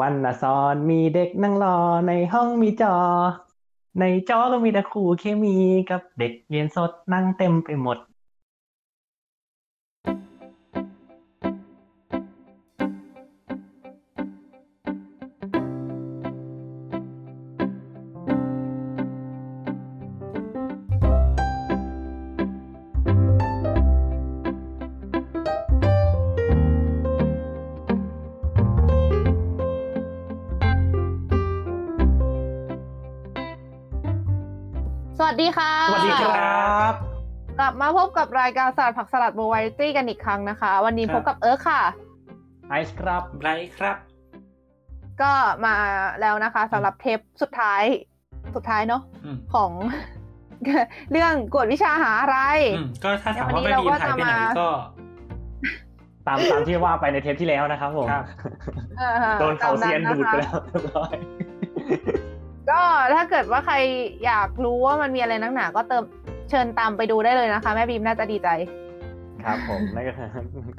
วันละสอนมีเด็กนั่งรอในห้องมีจอ ในจอก็มีแต่ครูเคมีกับเด็กเรียนสดนั่งเต็มไปหมด สวัสดีค่ะ สวัสดีครับ กลับมาพบกับรายการสลัดผักสลัดโบวาริตี้กันอีกครั้งนะคะ วันนี้คพรับบกับเอิร์ธค่ะไอซ์ครับไบรท์ครับ ก็มาแล้วนะคะสำหรับเทปสุดท้ายสุดท้ายเนาะอืมของเรื่องกวดวิชาหาอะไรอืมก็ถ้าถามวันว่านี้ไม่เรามีก็หายไปไหนจะมาก็ตามตามที่ว่าไปในเทปที่แล้วนะครับผมครับเออโดนเขาเซียนตามดูดนะคะไปแล้วเรียบร้อย ก็ถ้าเกิดว่าใครอยากรู้ว่ามันมีอะไรนักหนา ก็เติมเชิญตามไปดูได้เลยนะคะ แม่บีมน่าจะดีใจ ครับผมนั่นก็คือ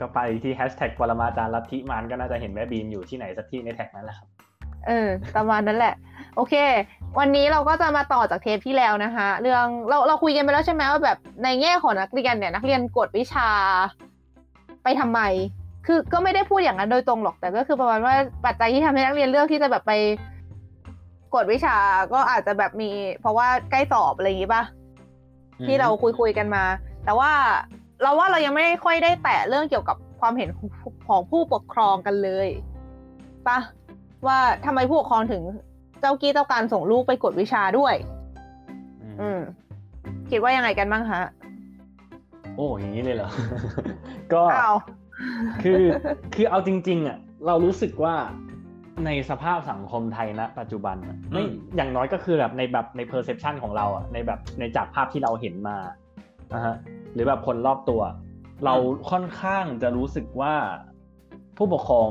ก็ไปที่แฮชแท็กปรมาจารย์ลัทธิมานก็น่าจะเห็นแม่บีมอยู่ที่ไหนสักที่ในแท็กนั้นแหละครับเออประมาณนั้นแหละ โอเค วันนี้เราก็จะมาต่อจากเทปที่แล้วนะคะ เรื่องเราเราคุยกันไปแล้วใช่ไหมว่าแบบในแง่ของนักเรียนเนี่ยนักเรียนกวดวิชาไปทำไม คือก็ไม่ได้พูดอย่างนั้นโดยตรงหรอกแต่ก็คือประมาณว่าปัจจัยที่ทำให้นักเรียนเลือกที่จะแบบไป กวดวิชาก็อาจจะแบบมี เพราะว่าใกล้สอบอะไรอย่างงี้ป่ะที่เราคุยคุยๆกันมา แต่ว่าเราว่าเรายังไม่ค่อยได้แตะเรื่องเกี่ยวกับความเห็นของผู้ปกครองกันเลยปะว่าทำไมผู้ปกครองถึงเจ้ากี้เจ้าการส่งลูกไปกวดวิชาด้วยอืมอืม คิดว่ายังไงกันบ้างฮะ โอ้อย่างนี้เลยเหรอ ก็อ้าวคือ คือเอาจริง ๆ อะ เรารู้สึกว่า ในสภาพสังคมไทยณปัจจุบันอะไม่อืมอย่างน้อยก็คือแบบในแบบใน perception ของเราอะในแบบในจากภาพที่เราเห็นมานะฮะหรือแบบคนรอบตัว เราค่อนข้างจะรู้สึกว่าผู้ปกครอง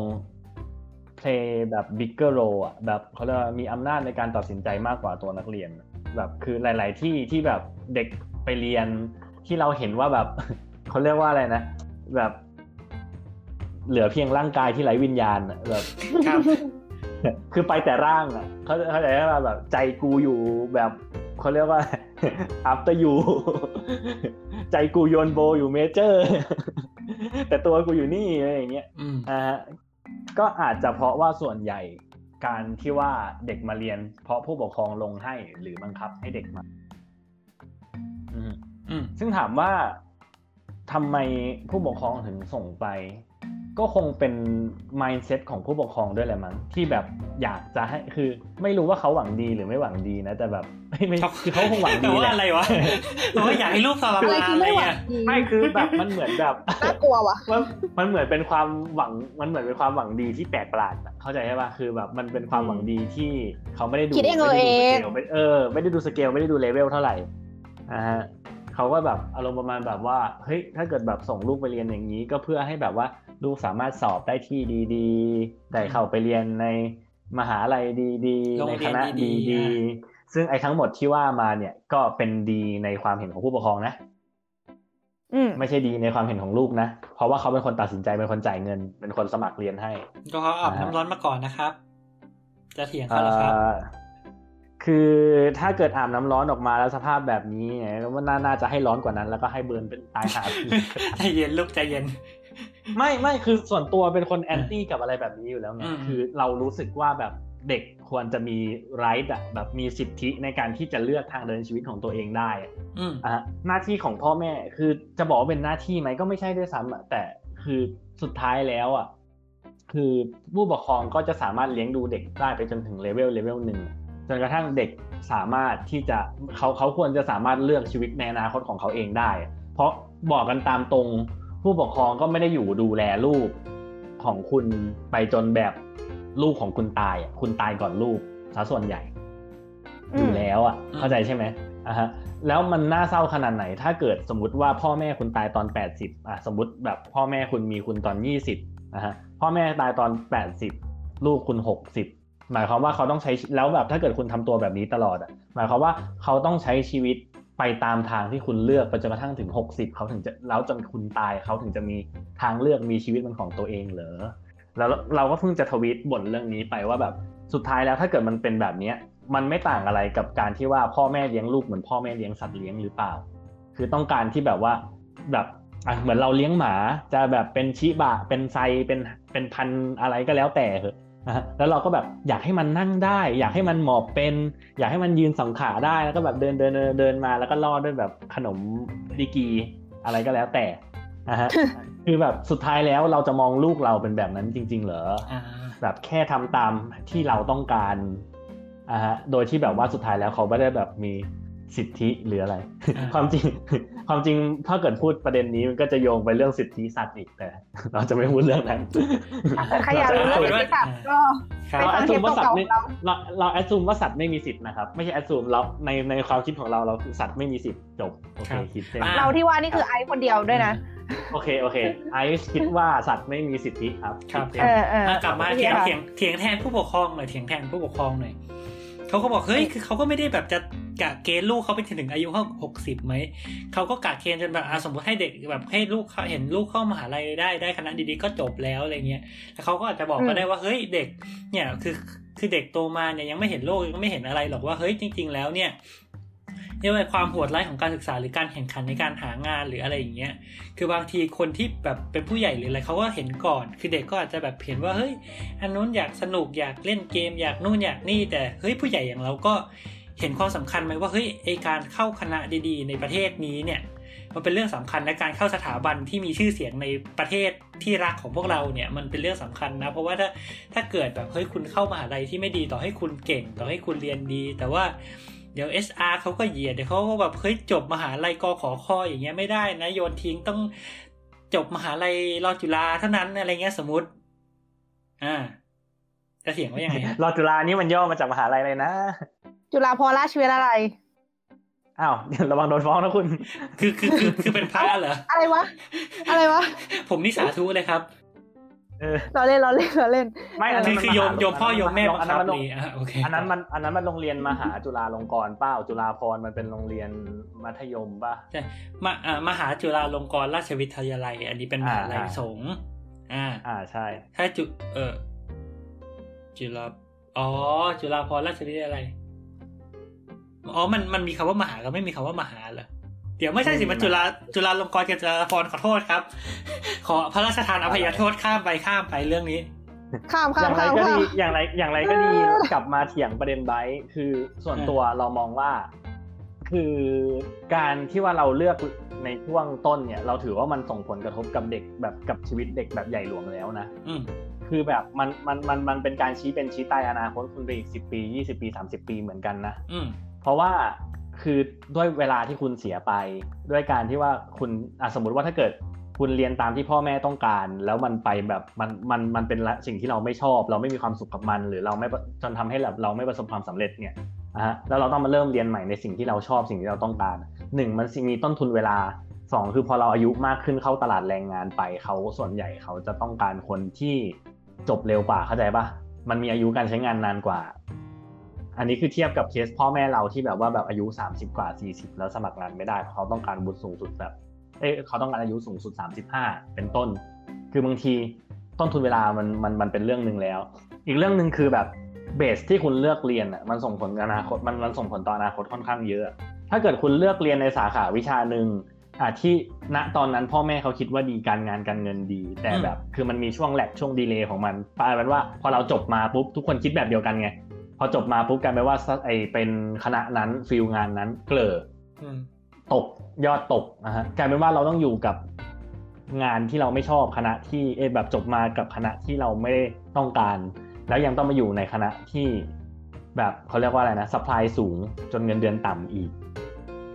play แบบ bigger role อะแบบเขาเรียกว่ามีอำนาจในการตัดสินใจมากกว่าตัวนักเรียน แบบคือหลาย ๆ ที่ที่แบบเด็กไปเรียนที่เราเห็นว่าแบบเขาเรียกว่าอะไรนะ แบบ เหลือเพียงร่างกายที่ไร้วิญญาณอะแบบ ครับคือไปแต่ร่างอะเขาเขาใจว่าแบบใจกูอยู่แบบเขาเรียกว่า after you ใจกูโยนโบอยู่เมเจอร์ แต่ตัวกูอยู่นี่อะไรอย่างเงี้ยอืมอ่าฮะก็อาจจะเพราะว่าส่วนใหญ่การที่ว่าเด็กมาเรียน เพราะผู้ปกครองลงให้หรือบังคับให้เด็กมาอืมอืมซึ่งถามว่าทำไมผู้ปกครองถึงส่งไป ก็คงเป็น mindset ของผู้ปกครองด้วยแหละมั้งที่แบบอยากจะให้คือ ไม่รู้ว่าเขาหวังดีหรือไม่หวังดีนะ แต่แบบไม่ไม่คือเขาคงหวังดีแต่แหว่าละอะไรวะแต่ว่าอยากให้ลูกสารอะไรมาคืออะไรไม่หวังเงี้ยดีไม่คือแบบมันเหมือนแบบน่ากลัวว่ะมันมันเหมือนเป็นความหวังมันเหมือนเป็นความหวังดีที่แปลกประหลาดอะเข้าใจใช่ป่ะคือแบบมันเป็นความหวังดีที่เขาไม่ได้ดูคิดเองเอาไม่ได้ดูเองสกลไม่เออไม่ได้ดูสเกลไม่ได้ดูเลเวลเท่าไหร่อ่าฮะเขาก็แบบอารมณ์ประมาณแบบว่าเฮ้ยถ้าเกิดแบบส่งลูกไปเรียนอย่างนี้ก็เพื่อให้แบบว่า ลูกสามารถสอบได้ที่ดีๆได้เข้าไปเรียนในมหาลัยดีๆโรงในเรีคยนณะดีดีๆอะๆซึ่งไอ้ทั้งหมดที่ว่ามาเนี่ยก็เป็นดีในความเห็นของผู้ปกครองนะอืมไม่ใช่ดีในความเห็นของลูกนะ เพราะว่าเขาเป็นคนตัดสินใจเป็นคนจ่ายเงิน เป็นคนสมัครเรียนให้ ก็เขาอาบน้ำร้อนมาก่อนนะครับ จะเถียงเขาเหรอครับเอ่อคือถ้าเกิดอาบน้ำร้อนออกมาแล้วสภาพแบบนี้เนี่ยว่าน่าน่าจะให้ร้อนกว่านั้น แล้วก็ให้เบิร์นเป็นตายหาใจเย็นลูกใจเย็น ไม่ไม่คือส่วนตัวเป็นคนแอนตี้กับอะไรแบบนี้อยู่แล้วไงอืมคือเรารู้สึกว่าแบบเด็กควรจะมีไรต์อะแบบมีสิทธิในการที่จะเลือกทางเดินชีวิตของตัวเองได้อะอืมอะหน้าที่ของพ่อแม่คือจะบอกว่าเป็นหน้าที่ไหมก็ไม่ใช่ด้วยซ้ำอะแต่คือสุดท้ายแล้วอะคือผู้ปกครองก็จะสามารถเลี้ยงดูเด็กได้ไปจนถึงเลเวลเลเวลหนึ่งจนกระทั่งเด็กสามารถที่จะเขาเขาควรจะสามารถเลือกชีวิตในอนาคตของเขาเองได้ เพราะบอกกันตามตรง ผู้ปกครองก็ไม่ได้อยู่ดูแลลูกของคุณไปจนแบบลูกของคุณตายอะคุณตายก่อนลูกซะส่วนใหญ่อืมอยู่แล้วอะอืมเข้าใจใช่ไหมอะฮะแล้วมันน่าเศร้าขนาดไหน ถ้าเกิดสมมติว่าพ่อแม่คุณตายตอน80อะสมมติแบบพ่อแม่คุณมีคุณตอน20นะฮะพ่อแม่ตายตอน80ลูกคุณ60หมายความว่าเขาต้องใช้แล้วแบบถ้าเกิดคุณทำตัวแบบนี้ตลอดอะหมายความว่าเขาต้องใช้ชีวิต ไปตามทางที่คุณเลือกไปจนกระทั่งถึง 60เขาถึงจะแล้วจนคุณตายเขาถึงจะมีทางเลือกมีชีวิตเป็นของตัวเองเหรอแล้วเราก็เพิ่งจะทวีตบ่นเรื่องนี้ไปว่าแบบสุดท้ายแล้วถ้าเกิดมันเป็นแบบเนี้ยมันไม่ต่างอะไรกับการที่ว่าพ่อแม่เลี้ยงลูกเหมือนพ่อแม่เลี้ยงสัตว์เลี้ยงหรือเปล่า คือต้องการที่แบบว่าแบบเหมือนเราเลี้ยงหมาจะแบบเป็นชิบะเป็นไซเป็นเป็นพันอะไรก็แล้วแต่เหอะ นะฮะแล้วเราก็แบบอยากให้มันนั่งได้ อยากให้มันหมอบเป็น อยากให้มันยืนสองขาได้แล้วก็แบบเดินเดินเดินเดินมาแล้วก็ล่อด้วยแบบขนมดีกรีอะไรก็แล้วแต่นะฮะคือแบบสุดท้ายแล้วเราจะมองลูกเราเป็นแบบนั้นจริง ๆ เหรออ่าแบบแค่ทำตามที่เราต้องการอ่าฮะโดยที่แบบว่าสุดท้ายแล้วเขาไม่ได้แบบมีสิทธิหรืออะไรอ่าความจริง ความจริงถ้าเกิดพูดประเด็นนี้มันก็จะโยงไปเรื่องสิทธิสัตว์อีกแต่ เราจะไม่พูดเรื่องนั้นใครอยากรู้เรื่องเอาเป็นว่าที่ตัดก็ครับไปฟังเทปว่าสัตเก่าว์ๆไม่ของเราเราเราแอดซูมว่าสัตว์ไม่มีสิทธินะครับ ไม่ใช่แอดซูมเราในในความคิดของเราเราคือสัตว์ไม่มีสิทธิ์จบโอเคครับคิดเส้นอะเราที่ว่านี่คือไอซ์คนเดียวด้วยนะโอเคโอเค ไอซ์คิดว่าสัตว์ไม่มีสิทธิครับครับดส้นเออเอออะกลับมาโอคเถียงค่ะเถียงเถียงแทนผู้ปกครองหน่อยเถียงแทนผู้ปกครองหน่อยเขาก็บอกเฮ้ยคือเขาก็ไม่ได้แบบจะ กะเกณฑ์ลูกเขาไปถึงอายุเขาหกสิบไหมเขาก็กะเกณฑ์จนแบบอะสมมติให้เด็กแบบให้ลูกเขาเห็นลูกเข้ามหาลัยได้ได้คณะดีๆก็จบแล้วอะไรเงี้ยแต่เขาก็อาจจะบอกก็ได้ว่าเฮ้ยเด็กเนี่ยคือคือเด็กโตมาเนี่ยยังไม่เห็นโลกยังไม่เห็นอะไรหรอกว่าเฮ้ยจริง ๆ แล้วเนี่ยเรียกว่าความโหดร้ายของการศึกษาหรือการแข่งขันในการหางานหรืออะไรอย่างเงี้ย คือบางทีคนที่แบบเป็นผู้ใหญ่หรืออะไรเขาก็เห็นก่อน คือเด็กก็อาจจะแบบเห็นว่าเฮ้ย อันนู้นอยากสนุกอยากเล่นเกมอยากนู่นอยากนี่แต่เฮ้ยผู้ใหญ่อย่างเราก็ เห็นความสำคัญไหมว่าเฮ้ยไอการเข้าคณะดีๆ ในประเทศนี้เนี่ยมันเป็นเรื่องสำคัญในการเข้าสถาบันที่มีชื่อเสียงในประเทศที่รักของพวกเราเนี่ยมันเป็นเรื่องสำคัญนะ เพราะว่าถ้าถ้าเกิดแบบเฮ้ยคุณเข้ามหาลัยที่ไม่ดีต่อให้คุณเก่ง ต่อให้คุณเรียนดี แต่ว่าเดี๋ยว SR เขาก็เหยียดเดี๋ยวเขาก็แบบเฮ้ยจบมหาลัยกอขอคออย่างเงี้ยไม่ได้นะโยนทิ้งต้องจบมหาลัยรอจุฬาเท่านั้นอะไรเงี้ยสมมติ อ่าจะเถียงว่ายังไงรอจุฬานี่มันย่อมาจากมหาลัยเลยนะ จุฬาภรณราชวิทยาลัยอ้าวระวังโดนฟ้องนะคุณ คือคือคือคือเป็นพระเหรอ อะไรวะ อะไรวะ ผมนี่สาธุเลยครับเออเราเล่นเราเล่นเราเล่น ไม่อันคืนั้อนคือมันโยมหาโยมพ่อโยมแม่บังอันคันั้นบมันโรงดีอะโอเคอันนั้นมันอันนั้นมันโรงเรียนมหาจุฬาลงกรณ์เป้าจุฬาพรณ์มันเป็นโรงเรียนมัธยมป่ะใช่มาอ่ามหาจุฬาลงกรณราชวิทยาลัย อันนี้เป็นมหาลัยอ่าสงฆ์อ่า อ่าใช่ถ้าจุเออจุฬาอ๋อจุฬาพรณราชวิทยาลัย อ๋อ มันมันมีคำว่ามหากับไม่มีคำว่ามหาเหรอเดี๋ยวไม่ใช่สิมันจุฬาจุฬาลงกรณ์กับจุฬาพรณ์ขอโทษครับ ขอพระราชทานอภัยโทษข้ามไปข้ามไปเรื่องนี้ ข้ามอข้ามย่างไรข้ามก็ข้าดีมอย่างไรอย่างไรก็ดีเออกลับมาเถียงประเด็นไบรท์คือส่วนอ่าตัวเรามองว่า คือการที่ว่าเราเลือกในช่วงต้นเนี่ย เราถือว่ามันส่งผลกระทบกับเด็กแบบกับชีวิตเด็กแบบใหญ่หลวงแล้วนะอืมคือแบบมันมันมันมันเป็นการชี้เป็นชี้ตายอนาคตคุณไปอีกสิบปียี่สิบปีสามสิบปีเหมือนกันนะอืม เพราะว่าคือด้วยเวลาที่คุณเสียไป ด้วยการที่ว่าคุณอะสมมติว่าถ้าเกิดคุณเรียนตามที่พ่อแม่ต้องการ แล้วมันไปแบบมันมันมันเป็นสิ่งที่เราไม่ชอบ เราไม่มีความสุขกับมัน หรือเราไม่จนทำให้แบบเราไม่ประสบความสำเร็จเนี่ยนะฮะแล้วเราต้องมาเริ่มเรียนใหม่ในสิ่งที่เราชอบสิ่งที่เราต้องการหนึ่งมันมีต้นทุนเวลาสองคือพอเราอายุมากขึ้นเข้าตลาดแรงงานไปเขาส่วนใหญ่เขาจะต้องการคนที่จบเร็วกว่าเข้าใจปะมันมีอายุการใช้งานนานกว่า อันนี้คือเทียบกับเคสพ่อแม่เราที่แบบว่าแบบอายุ 30 กว่า 40 แล้วสมัครงานไม่ได้เพราะเขาต้องการบุตรสูงสุดแบบเอ้ยเขาต้องการอายุสูงสุด 35 เป็นต้น คือบางทีต้นทุนเวลามันมันมันเป็นเรื่องหนึ่งแล้ว อีกเรื่องหนึ่งคือแบบเบสที่คุณเลือกเรียนอะมันส่งผลอนาคตมันมันส่งผลต่ออนาคตค่อนข้างเยอะ ถ้าเกิดคุณเลือกเรียนในสาขาวิชาหนึ่งอะที่ณตอนนั้นพ่อแม่เขาคิดว่าดีการงานการเงินดี แต่อืมแบบคือมันมีช่วงแลกช่วงดีเลย์ของมันกลายเป็นว่า พอเราจบมาปุ๊บทุกคนคิดแบบเดียวกันไง พอจบมาปุ๊บกลายเป็นว่าไอเป็นคณะนั้นฟิลงานนั้นเกลออืมตกยอดตกนะฮะกลายเป็นว่าเราต้องอยู่กับงานที่เราไม่ชอบคณะที่เอยแบบจบมากับคณะที่เราไม่ได้ต้องการ แล้วยังต้องมาอยู่ในคณะที่แบบเขาเรียกว่าอะไรนะสปายสูงจนเงินเดือนต่ำอีก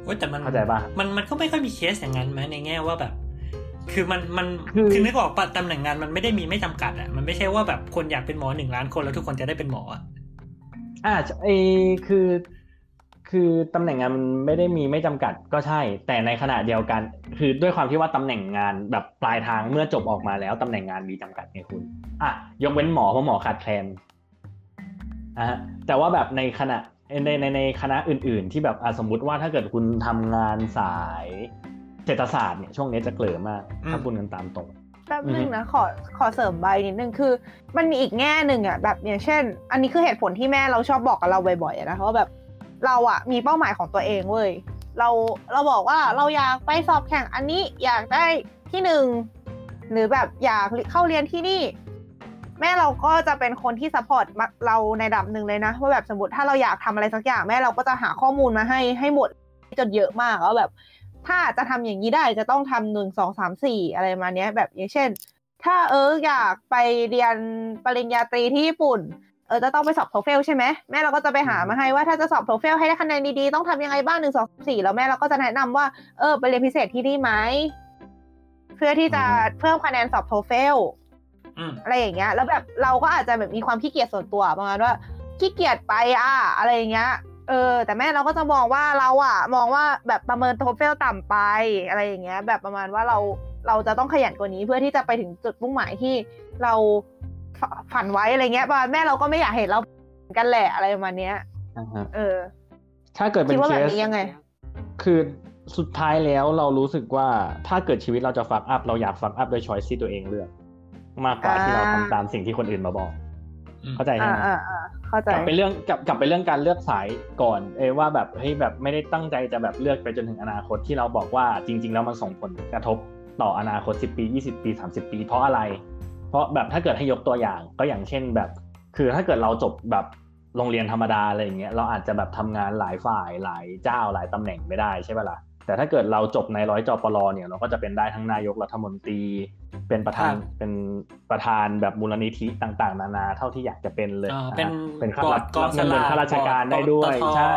โอ้ยแต่มันเข้าใจปะมันมันก็ไม่ค่อยมีเคสอย่างนั้นไหมในแง่ว่าแบบ คือมันมันคือคือนึกออกปะตำแหน่งงานมันไม่ได้มีไม่จำกัดอะมันไม่ใช่ว่าแบบคนอยากเป็นหมอหนึ่งล้านคนแล้วทุกคนจะได้เป็นหมออะ อ่าไอคือคือตำแหน่งงานมันไม่ได้มีไม่จำกัดก็ใช่ แต่ในขณะเดียวกัน คือด้วยความที่ว่าตำแหน่งงานแบบปลายทางเมื่อจบออกมาแล้วตำแหน่งงานมีจำกัดไงคุณอะยกเว้นหมอเพราะหมอขาดแคลนอะฮะแต่ว่าแบบในขณะในในในคณะอื่น ๆ ที่แบบอะสมมุติว่าถ้าเกิดคุณทำงานสายเศรษฐศาสตร์เนี่ยช่วงนี้จะเกลือมากถ้าพูดกันตามตรง แป๊บนึงนะขอขอเสริมไปนิดนึงคือ มันมีอีกแง่หนึ่งอะแบบอย่างเช่น อันนี้คือเหตุผลที่แม่เราชอบบอกกับเราบ่อยๆอะนะว่าแบบเราอะมีเป้าหมายของตัวเองเว้ยเราเราบอกว่าเราอยากไปสอบแข่งอันนี้อยากได้ที่หนึ่งหรือแบบอยากเข้าเรียนที่นี่ แม่เราก็จะเป็นคนที่ support เราในระดับหนึ่งเลยนะว่าแบบสมมติถ้าเราอยากทำอะไรสักอย่างแม่เราก็จะหาข้อมูลมาให้ให้หมดจนเยอะมากว่าแบบ ถ้าจะทำอย่างนี้ได้จะต้องทำหนึ่งสองสามสี่อะไรมาเนี้ย แบบอย่างเช่น ถ้าเอออยากไปเรียนปริญญาตรีที่ญี่ปุ่น เออจะต้องไปสอบ TOEFL ใช่ไหมแม่เราก็จะไปหามาให้ว่าถ้าจะสอบ TOEFL ให้ได้คะแนนดีๆต้องทำยังไงบ้างหนึ่งสองสี่แล้วแม่เราก็จะแนะนำว่าเออไปเรียนพิเศษที่นี่ไหมเพื่อที่จะเพิ่มคะแนนสอบ TOEFL อะไรอย่างเงี้ย แล้วแบบเราก็อาจจะแบบมีความขี้เกียจส่วนตัวประมาณว่าขี้เกียจไปอะอะไรอย่างเงี้ย เออ แต่แม่เราก็จะมองว่าเราอะมองว่าแบบประเมิน TOEFL ต่ำไปอะไรอย่างเงี้ย แบบประมาณว่าเราเราจะต้องขยันกว่านี้เพื่อที่จะไปถึงจุดมุ่งหมายที่เราฝันไว้อะไรเงี้ยประมาณแม่เราก็ไม่อยากเห็นเรากันแหละอะไรประมาณเนี้ยเออ ถ้าเกิดเป็นเคสยังไง คือสุดท้ายแล้วเรารู้สึกว่าถ้าเกิดชีวิตเราจะ fuck up เราอยาก fuck up โดย choice ที่ตัวเองเลือก มากกว่าที่เราทำตามสิ่งที่คนอื่นมาบอก เข้าใจใช่ไหมเข้าใจกลับไปเรื่องกลับกลับไปเรื่องการเลือกสายก่อน เอว่าแบบเฮ้ยแบบไม่ได้ตั้งใจจะแบบเลือกไปจนถึงอนาคตที่เราบอกว่าจริง ๆ แล้วมันส่งผลกระทบต่ออนาคต 10 ปี 20 ปี 30 ปี เพราะอะไร เพราะแบบถ้าเกิดให้ยกตัวอย่างก็อย่างเช่นแบบ คือถ้าเกิดเราจบแบบโรงเรียนธรรมดาอะไรอย่างเงี้ยเราอาจจะแบบทำงานหลายฝ่ายหลายเจ้าหลายตำแหน่งไม่ได้ใช่ไหมล่ะ แต่ถ้าเกิดเราจบในร้อยจปรเนี่ยเราก็จะเป็นได้ทั้งนายกรัฐมนตรี เป็นประธานเป็นประธานแบบมูลนิธิต่างๆ นานาเท่าที่อยากจะเป็นเลยเป็นเป็นข้าราชการเงินข้าราชการได้ด้วยใช่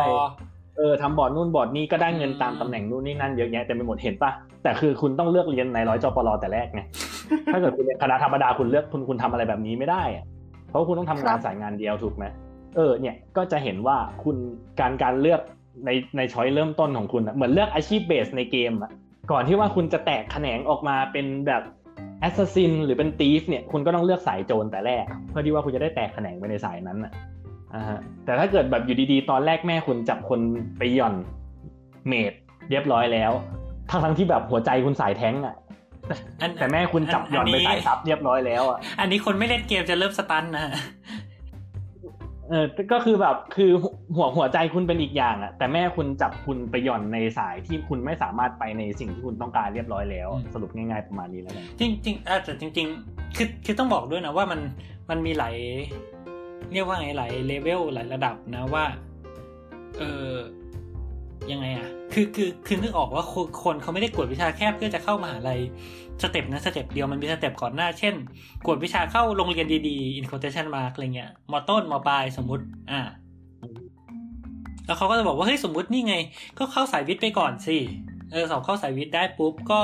เออทำบอร์ดนู่นบอร์ดนี่ก็ได้เงินตามตำแหน่งนู่นนี่นั่นเยอะแยะแต่ไม่หมดเห็นปะแต่คือคุณต้องเลือกเรียนในร้อยจปรแต่แรกไงถ้าเกิดคุณเรียนคณะธรรมดาคุณเลือกคุณคุณทำอะไรแบบนี้ไม่ได้อะเพราะคุณต้องทำงานสายงานเดียวถูกไหมเออเนี่ยก็จะเห็นว่าคุณการการเลือก ในในช้อยเริ่มต้นของคุณเหมือนเลือกอาชีพเบสในเกมอะก่อนที่ว่าคุณจะแตกแขนงออกมาเป็นแบบ assassin หรือเป็น thief เนี่ยคุณก็ต้องเลือกสายโจรแต่แรก เพื่อที่ว่าคุณจะได้แตกแขนงไปในสายนั้นอะอ่าฮะแต่ถ้าเกิดแบบอยู่ดีๆ ตอนแรกแม่คุณจับคุณไปหย่อน mage เรียบร้อยแล้วทั้งทั้งที่แบบหัวใจคุณสายแท้งอะแต่แม่คุณจับหย่อนไปสาย sup เรียบร้อยแล้วอะ อันนี้คนไม่เล่นเกมจะเริ่ม stun นะ เออก็คือแบบคือหัวหัวใจคุณเป็นอีกอย่างอะแต่แม่คุณจับคุณไปหย่อนในสายที่คุณไม่สามารถไปในสิ่งที่คุณต้องการเรียบร้อยแล้ว สรุปง่ายๆประมาณนี้แล้วจริงจริงแต่จริง ๆ คือคือต้องบอกด้วยนะว่ามันมันมีหลายเรียกว่าไงหลายเลเวลหลายระดับนะว่าเออ ยังไงอะ คือคือคือนึกออกว่าคนเขาไม่ได้กวดวิชาแค่เพื่อจะเข้ามหาลัย step นะ step เดียวมันมี step ก่อนหน้า เช่น กวดวิชาเข้าโรงเรียนดีๆ in quotation mark อะไรเงี้ยมอต้นมอปลายสมมติ อ่า แล้วเขาก็จะบอกว่าเฮ้ยสมมตินี่ไง ก็เข้าสายวิทย์ไปก่อนสิเออสอบเข้าสายวิทย์ได้ปุ๊บก็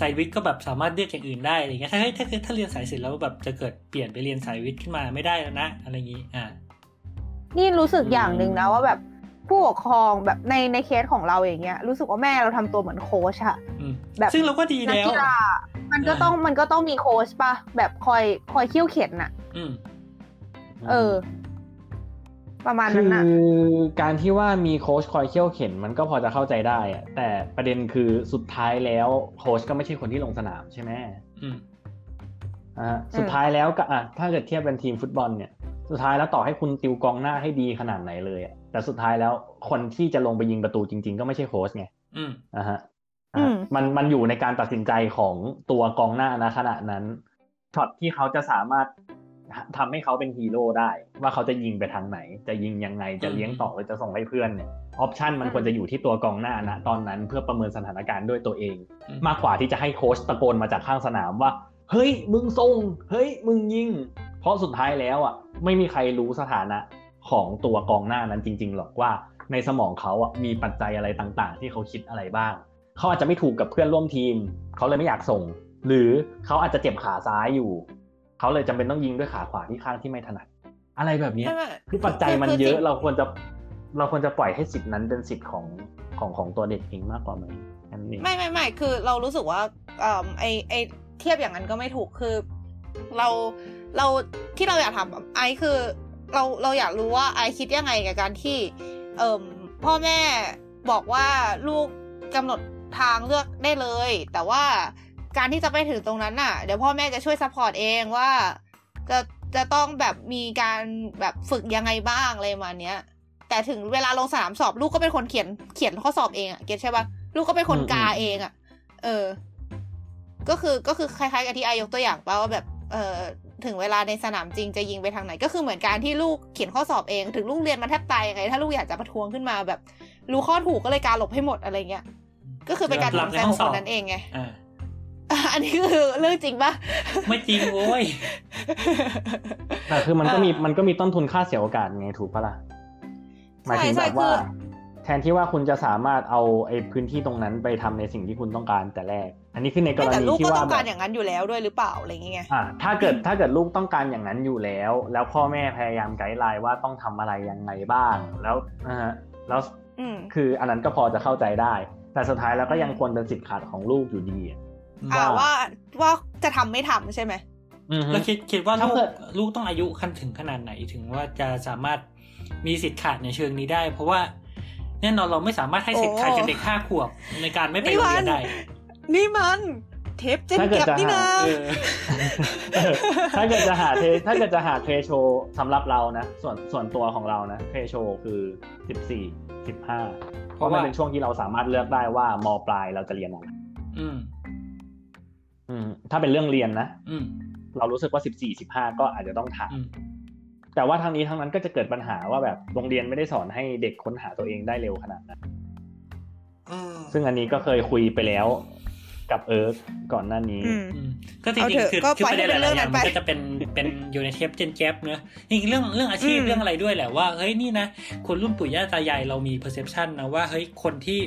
สายวิทย์ก็แบบสามารถเลือกอย่างอื่นได้อะไรเงี้ยถ้าถ้าถ้าเรียนสายศิลป์แล้วแบบจะเกิดเปลี่ยนไปเรียนสายวิทย์ขึ้นมาไม่ได้แล้วนะอะไรอย่างนี้อ่านี่รู้สึกอย่างหนึ่งนะว่าแบบ ผู้ปกครองแบบในในเคสของเราอย่างเงี้ยรู้สึกว่าแม่เราทำตัวเหมือนโค้ชอะแบบซึ่งเราก็ดีแล้วมันก็ต้องมันก็ต้องมีโค้ชปะแบบคอยคอยเคี่ยวเข็นอะเออ ประมาณนั้นนะคือการที่ว่ามีโค้ชคอยเคี่ยวเข็น มันก็พอจะเข้าใจได้อะแต่ประเด็นคือสุดท้ายแล้วโค้ชก็ไม่ใช่คนที่ลงสนามใช่ไหมอ่าสุดท้ายแล้วก็อะถ้าเกิดเทียบเป็นทีมฟุตบอลเนี่ย สุดท้ายแล้วต่อให้คุณติวกองหน้าให้ดีขนาดไหนเลยอะ แต่สุดท้ายแล้วคนที่จะลงไปยิงประตูจริง ๆ ก็ไม่ใช่โค้ชไงอ่าฮะมันมันอยู่ในการตัดสินใจของตัวกองหน้านะขณะนั้นช็อตที่เขาจะสามารถทำให้เขาเป็นฮีโร่ได้ ว่าเขาจะยิงไปทางไหน จะยิงยังไงจะเลี้ยงต่อหรือจะส่งให้เพื่อนเนี่ย option มันควรจะอยู่ที่ตัวกองหน้านะตอนนั้นเพื่อประเมินสถานการณ์ด้วยตัวเอง มากกว่าที่จะให้โค้ชตะโกนมาจากข้างสนามว่า เฮ้ย มึงส่งเฮ้ย มึงยิง เพราะสุดท้ายแล้วอะ ไม่มีใครรู้สถานะ ของตัวกองหน้านั้นจริง ๆ หรอกว่าในสมองเขาอะมีปัจจัยอะไรต่างๆ ที่เขาคิดอะไรบ้างเขาอาจจะไม่ถูกกับเพื่อนร่วมทีม เขาเลยไม่อยากส่ง หรือเขาอาจจะเจ็บขาซ้ายอยู่ เขาเลยจำเป็นต้องยิงด้วยขาขวาที่ข้างที่ไม่ถนัด อะไรแบบนี้คือปัจจัยมันเยอะเราควรจะเราควรจะปล่อยให้สิทธินั้นเป็นสิทธิ์ของของของตัวเด็กเองมากกว่าไหมไม่ไม่ไม่คือเรารู้สึกว่าอไอไอเทียบอย่างนั้นก็ไม่ถูกคือ เราเราที่เราอยากถามไอคือ เราเราอยากรู้ว่าไอคิดยังไงกับการที่ เอ่อพ่อแม่บอกว่าลูกกำหนดทางเลือกได้เลย แต่ว่าการที่จะไปถึงตรงนั้นน่ะ เดี๋ยวพ่อแม่จะช่วย support เองว่าจะจะต้องแบบมีการแบบฝึกยังไงบ้างอะไรมาเนี้ย แต่ถึงเวลาลงสนามสอบลูกก็เป็นคนเขียนเขียนข้อสอบเองอะ get ใช่ปะลูกก็เป็นคนกาเองอะเออ ก็คือก็คือคล้ายๆกับที่อายกตัวอย่างป่าว่าแบบ เออ ถึงเวลาในสนามจริงจะยิงไปทางไหน ก็คือเหมือนการที่ลูกเขียนข้อสอบเอง ถึงลูกเรียนมาแทบตายยังไง ถ้าลูกอยากจะประท้วงขึ้นมาแบบ รู้ข้อถูกก็เลยการหลบให้หมดอะไรเงี้ยก็คือเป็นการหลับทำในใจห้ขอองงสคอบนนั้นเองไงอ่าอันนี้คือเรื่องจริงปะไม่จริงโว้ยแต่คือมันก็มีอ่ามัมันก็มีต้นทุนค่าเสียโอกาสไงถูกปะล่ะหมายถึงใช่แบบว่าคือแทนที่ว่าคุณจะสามารถเอาไอ้พื้นที่ตรงนั้นไปทำในสิ่งที่คุณต้องการแต่แรก อันนี้คือในกไม่รแต่ณีลูกที่ก็ว่าต้องแบการบอย่างนั้นอยู่แล้วด้วยหรือเปล่าอะไรอย่างเงี้ยอ่าถ้าเกิดถ้าเกิดลูกต้องการอย่างนั้นอยู่แล้ว แล้วพ่อแม่พยายามไกด์ไลน์ว่าต้องทำอะไรยังไงบ้าง แล้วนะฮะแล้วอืมคืออันนั้นก็พอจะเข้าใจได้ แต่สุดท้ายแล้วก็ยังควรเป็นสิทธิ์ขาดของลูกอยู่ดีอะอ่าว่าว่าว่าจะทำไม่ทำใช่ไหมอือฮึแล้วคิดคิดว่าถ้าลูกเกิดลูกต้องอายุขั้นถึงขนาดไหนถึงว่าจะสามารถมีสิทธิ์ขาดในเชิงนี้ได้ เพราะว่าแน่นอนเราไม่สามารถให้สิทธิ์ขาดกับเด็กห้าขวบในการไม่ไปโรงเรียนได้ นี่มัน เทปเจนถ้าเกิดแก็บจะนี่นะหาเออเออถ้าเกิดจะหาเทถ้าเกิดจะหาเทโชสำหรับเรานะ ส่วนส่วนตัวของเรานะเทโชคือสิบสี่สิบห้าเพราะมันเป็นช่วงที่เราสามารถเลือกได้ว่ามปลายเราจะเรียนอะไรอืม อืม ถ้าเป็นเรื่องเรียนนะอืม เรารู้สึกว่าสิบสี่สิบห้าก็อาจจะต้องถามอืมแต่ว่าทางนี้ทางนั้นก็จะเกิดปัญหาว่าแบบโรงเรียนไม่ได้สอนให้เด็กค้นหาตัวเองได้เร็วขนาดนั้นซึ่งอันนี้ก็เคยคุยไปแล้ว กับเอิร์กก่อนหน้านี้อืมอืมก็จเอาริงเถอะๆคือก็คือปล่อยประเด็นหให้เป็นเรื่ลาอยงๆอย่างนั้นไปมันก็จะเป็นเป็นอยู่ในเทปเจนแกปเนอะจริงๆเรื่องเรื่องอาชีพอืมเรื่องอะไรด้วยแหละว่าเฮ้ยนี่นะคนรุ่นปู่ย่าตายายเรามี perception นะว่าเฮ้ยคนที่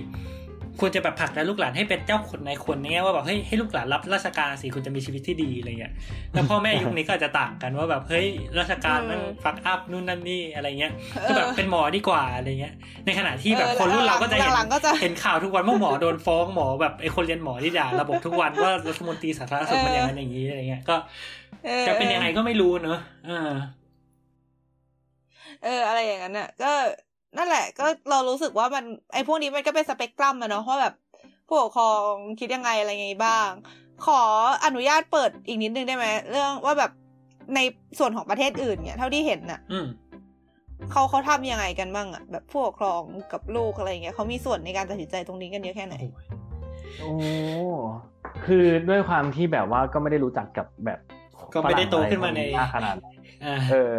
ควรจะแบบผลักดันลูกหลานให้เป็นเจ้าคนในายคนเนี้ยว่าแบบเฮ้ยให้ลูกหลานรับราชการสิคุณจะมีชีวิตที่ดีอะไรเงี้ยแล้วพ่อแม่ยุคนี้ก็อาจจะต่างกันว่าแบบเฮ้ยราชการมันเออฟักอัพนู่นนั่นนี่อะไรเงี้ยเออก็แบบเป็นหมอดีกว่าอะไรเงี้ย ในขณะที่แบบเออคนรุ่นเราก็จะเห็นหลังๆก็จะเห็นข่าวทุกวันว่าหมอโดนฟ้องหมอแบบไอคนเรียนหมอที่ด่าระบบทุกวันว่ารัฐมนตรีสาธารณสุขมันอย่างนั้นอย่างนี้อะไรเงี้ยก็ออจะเป็นยังไงก็ไม่รู้เนอะเออเอออะไรอย่างนั้นน่ะ ก็ นั่นแหละ ก็เรารู้สึกว่ามันไอ้พวกนี้มันก็เป็นสเปกตรัมอะเนาะว่าแบบผู้ปกครองคิดยังไงอะไรไงบ้าง ขออนุญาตเปิดอีกนิดนึงได้ไหมเรื่องว่าแบบในส่วนของประเทศอื่นเนี่ย เท่าที่เห็นน่ะอืมเขาเขาทำยังไงกันบ้างอะแบบผู้ปกครองกับลูกอะไรอย่างเงี้ยเขามีส่วนในการตัดสินใจตรงนี้กันเยอะแค่ไหนโอ้คือด้วยความที่แบบว่าก็ไม่ได้รู้จักกับแบบก็ไม่ได้โตขึ้นมาในฝรั่งอะไรขนาดนั้นอ่าเออ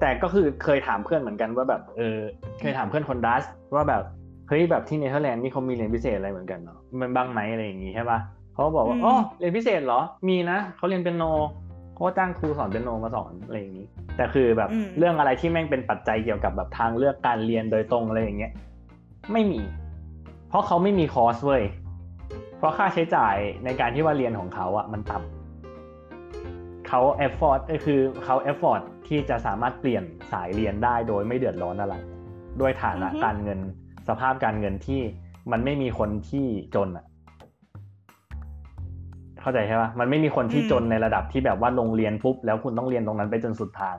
แต่ก็คือเคยถามเพื่อนเหมือนกันว่าแบบเออเคยถามเพื่อนคนดัชว่าแบบเฮ้ยแบบที่เนเธอร์แลนด์นี่เขามีเรียนพิเศษอะไรเหมือนกันเนาะมันบ้างไหมอะไรอย่างงี้ใช่ปะเขาก็บอกว่าอืมอ๋อเรียนพิเศษเหรอมีนะเขาเรียนเปียโนเขาก็จ้างครูสอนเปียโนมาสอนอะไรอย่างนี้ แต่คือแบบอืมเรื่องอะไรที่แม่งเป็นปัจจัยเกี่ยวกับแบบทางเลือกการเรียนโดยตรงอะไรอย่างเงี้ยไม่มี เพราะเขาไม่มีคอร์สเว้ยเพราะค่าใช้จ่ายในการที่ว่าเรียนของเขาอะมันต่ำ เขา afford ก็คือเขา afford ที่จะสามารถเปลี่ยนสายเรียนได้โดยไม่เดือดร้อนอะไร ด้วยฐานะอือฮึการเงิน สภาพการเงินที่มันไม่มีคนที่จนอะเข้าใจใช่ปะมันไม่มีคนที่จนในระดับที่แบบว่าลงเรียนปุ๊บแล้วคุณต้องเรียนตรงนั้นไปจนสุดทาง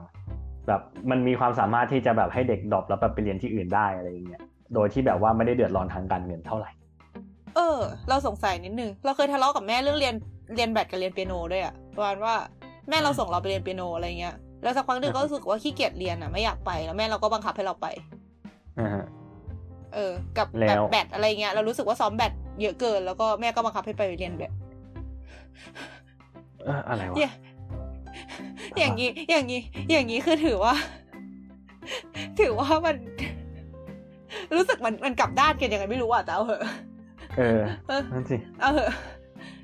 แบบมันมีความสามารถที่จะแบบให้เด็ก drop แล้วแบบไปเรียนที่อื่นได้อะไรอย่างเงี้ย โดยที่แบบว่าไม่ได้เดือดร้อนทางการเงินเท่าไหร่ เออ เราสงสัยนิดนึง เราเคยทะเลาะกับแม่เรื่องเรียนเรียนแบดกับเรียนเปียโนด้วยอะประมาณว่า แม่เราส่งเราไปเรียนเปียโนอะไรเงี้ยแล้วสักพักหนึ่งก็รู้สึกว่าขี้เกียจเรียนอะไม่อยากไปแล้วแม่เราก็บังคับให้เราไปอ่าฮะเออ กับแล้วแบบแบดอะไรเงี้ยเรารู้สึกว่าซ้อมแบดเยอะเกิน แล้วก็แม่ก็บังคับให้ไปเรียนแบดเอออะไรวะเนี่ยอย่างนี้อย่างนี้อย่างนี้คือถือว่า ถือว่ามัน รู้สึกมันมันกลับด้านกันยังไงไม่รู้อะแต่เอาเหอะเออเออนั่นสิเอาเหอะ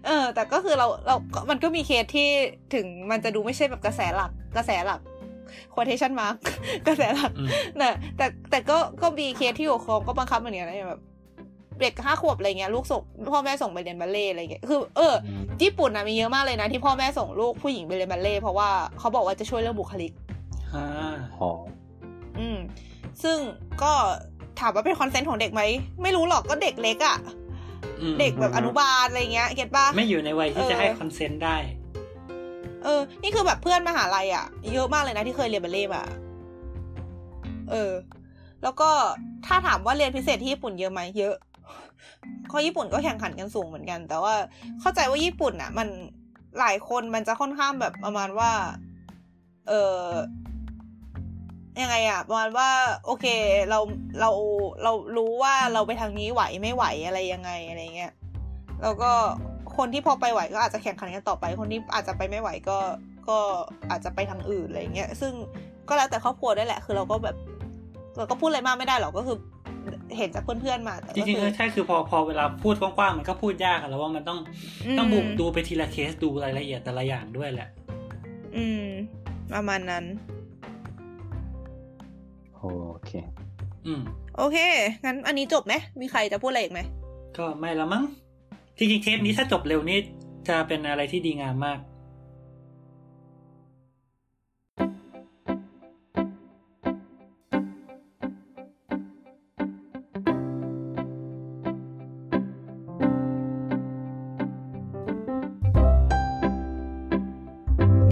เออ แต่ก็คือเราเราก็มันก็มีเคสที่ถึงมันจะดูไม่ใช่แบบกระแสหลัก กระแสหลัก quotation mark กระแสหลักอืมนะแต่แต่ก็ก็มีเคสที่ปกครองก็บังคับเหมือนกันนะแบบเด็กห้าขวบอะไรเงี้ยลูกส่งพ่อแม่ส่งไปเรียนบัลเล่ต์อะไรเงี้ยคือเออญี่ปุ่นนะมีเยอะมากเลยนะที่พ่อแม่ส่งลูกผู้หญิงไปเรียนบัลเล่ต์เพราะว่าเขาบอกว่าจะช่วยเรื่องบุคลิกอ่าหออืมซึ่งก็ถามว่าเป็น consent ของเด็กไหม ไม่รู้หรอกก็เด็กเล็กอะ่ะอืม เด็กแบบอนุบาลอะไรเงี้ย get ปะไม่อยู่ในวัยที่เออจะให้ consent ได้ เออ นี่คือแบบเพื่อนมหาลัยอะ่ะ เยอะมากเลยนะที่เคยเรียนบัลเล่ต์มาเออ แล้วก็ถ้าถามว่าเรียนพิเศษที่ญี่ปุ่นเยอะไหมเยอะเพราะญี่ปุ่นก็แข่งขันกันสูงเหมือนกัน แต่ว่าเข้าใจว่าญี่ปุ่นอะ มันหลายคนมันจะค่อนข้างแบบประมาณว่า เออ ยังไงอะประมาณว่าโอเคเราเราเรารู้ว่าเราไปทางนี้ไหวไม่ไหวอะไรยังไงอะไรเงี้ยแล้วก็คนที่พอไปไหวก็อาจจะแข่งขันกันต่อไป คนที่อาจจะไปไม่ไหวก็ก็อาจจะไปทางอื่นอะไรเงี้ยซึ่งก็แล้วแต่ครอบครัวได้แหละ คือเราก็แบบเราก็พูดอะไรมากไม่ได้หรอกก็คือเห็นจากเพื่อนๆมาแต่จริงๆก็ก็คือใช่คือพอพอเวลาพูดกว้างๆมันก็พูดยากอะแล้วว่ามันต้องอืมต้องบุกดูไปทีละเคสดูรายละเอียดแต่ละอย่างด้วยแหละ อืม ประมาณนั้น โอเค อืม โอเค งั้นอันนี้จบไหม มีใครจะพูดอะไรอีกไหม ก็ไม่ละมั้งจริงๆเทปนี้ถ้าจบเร็วนี่จะเป็นอะไรที่ดีงามมาก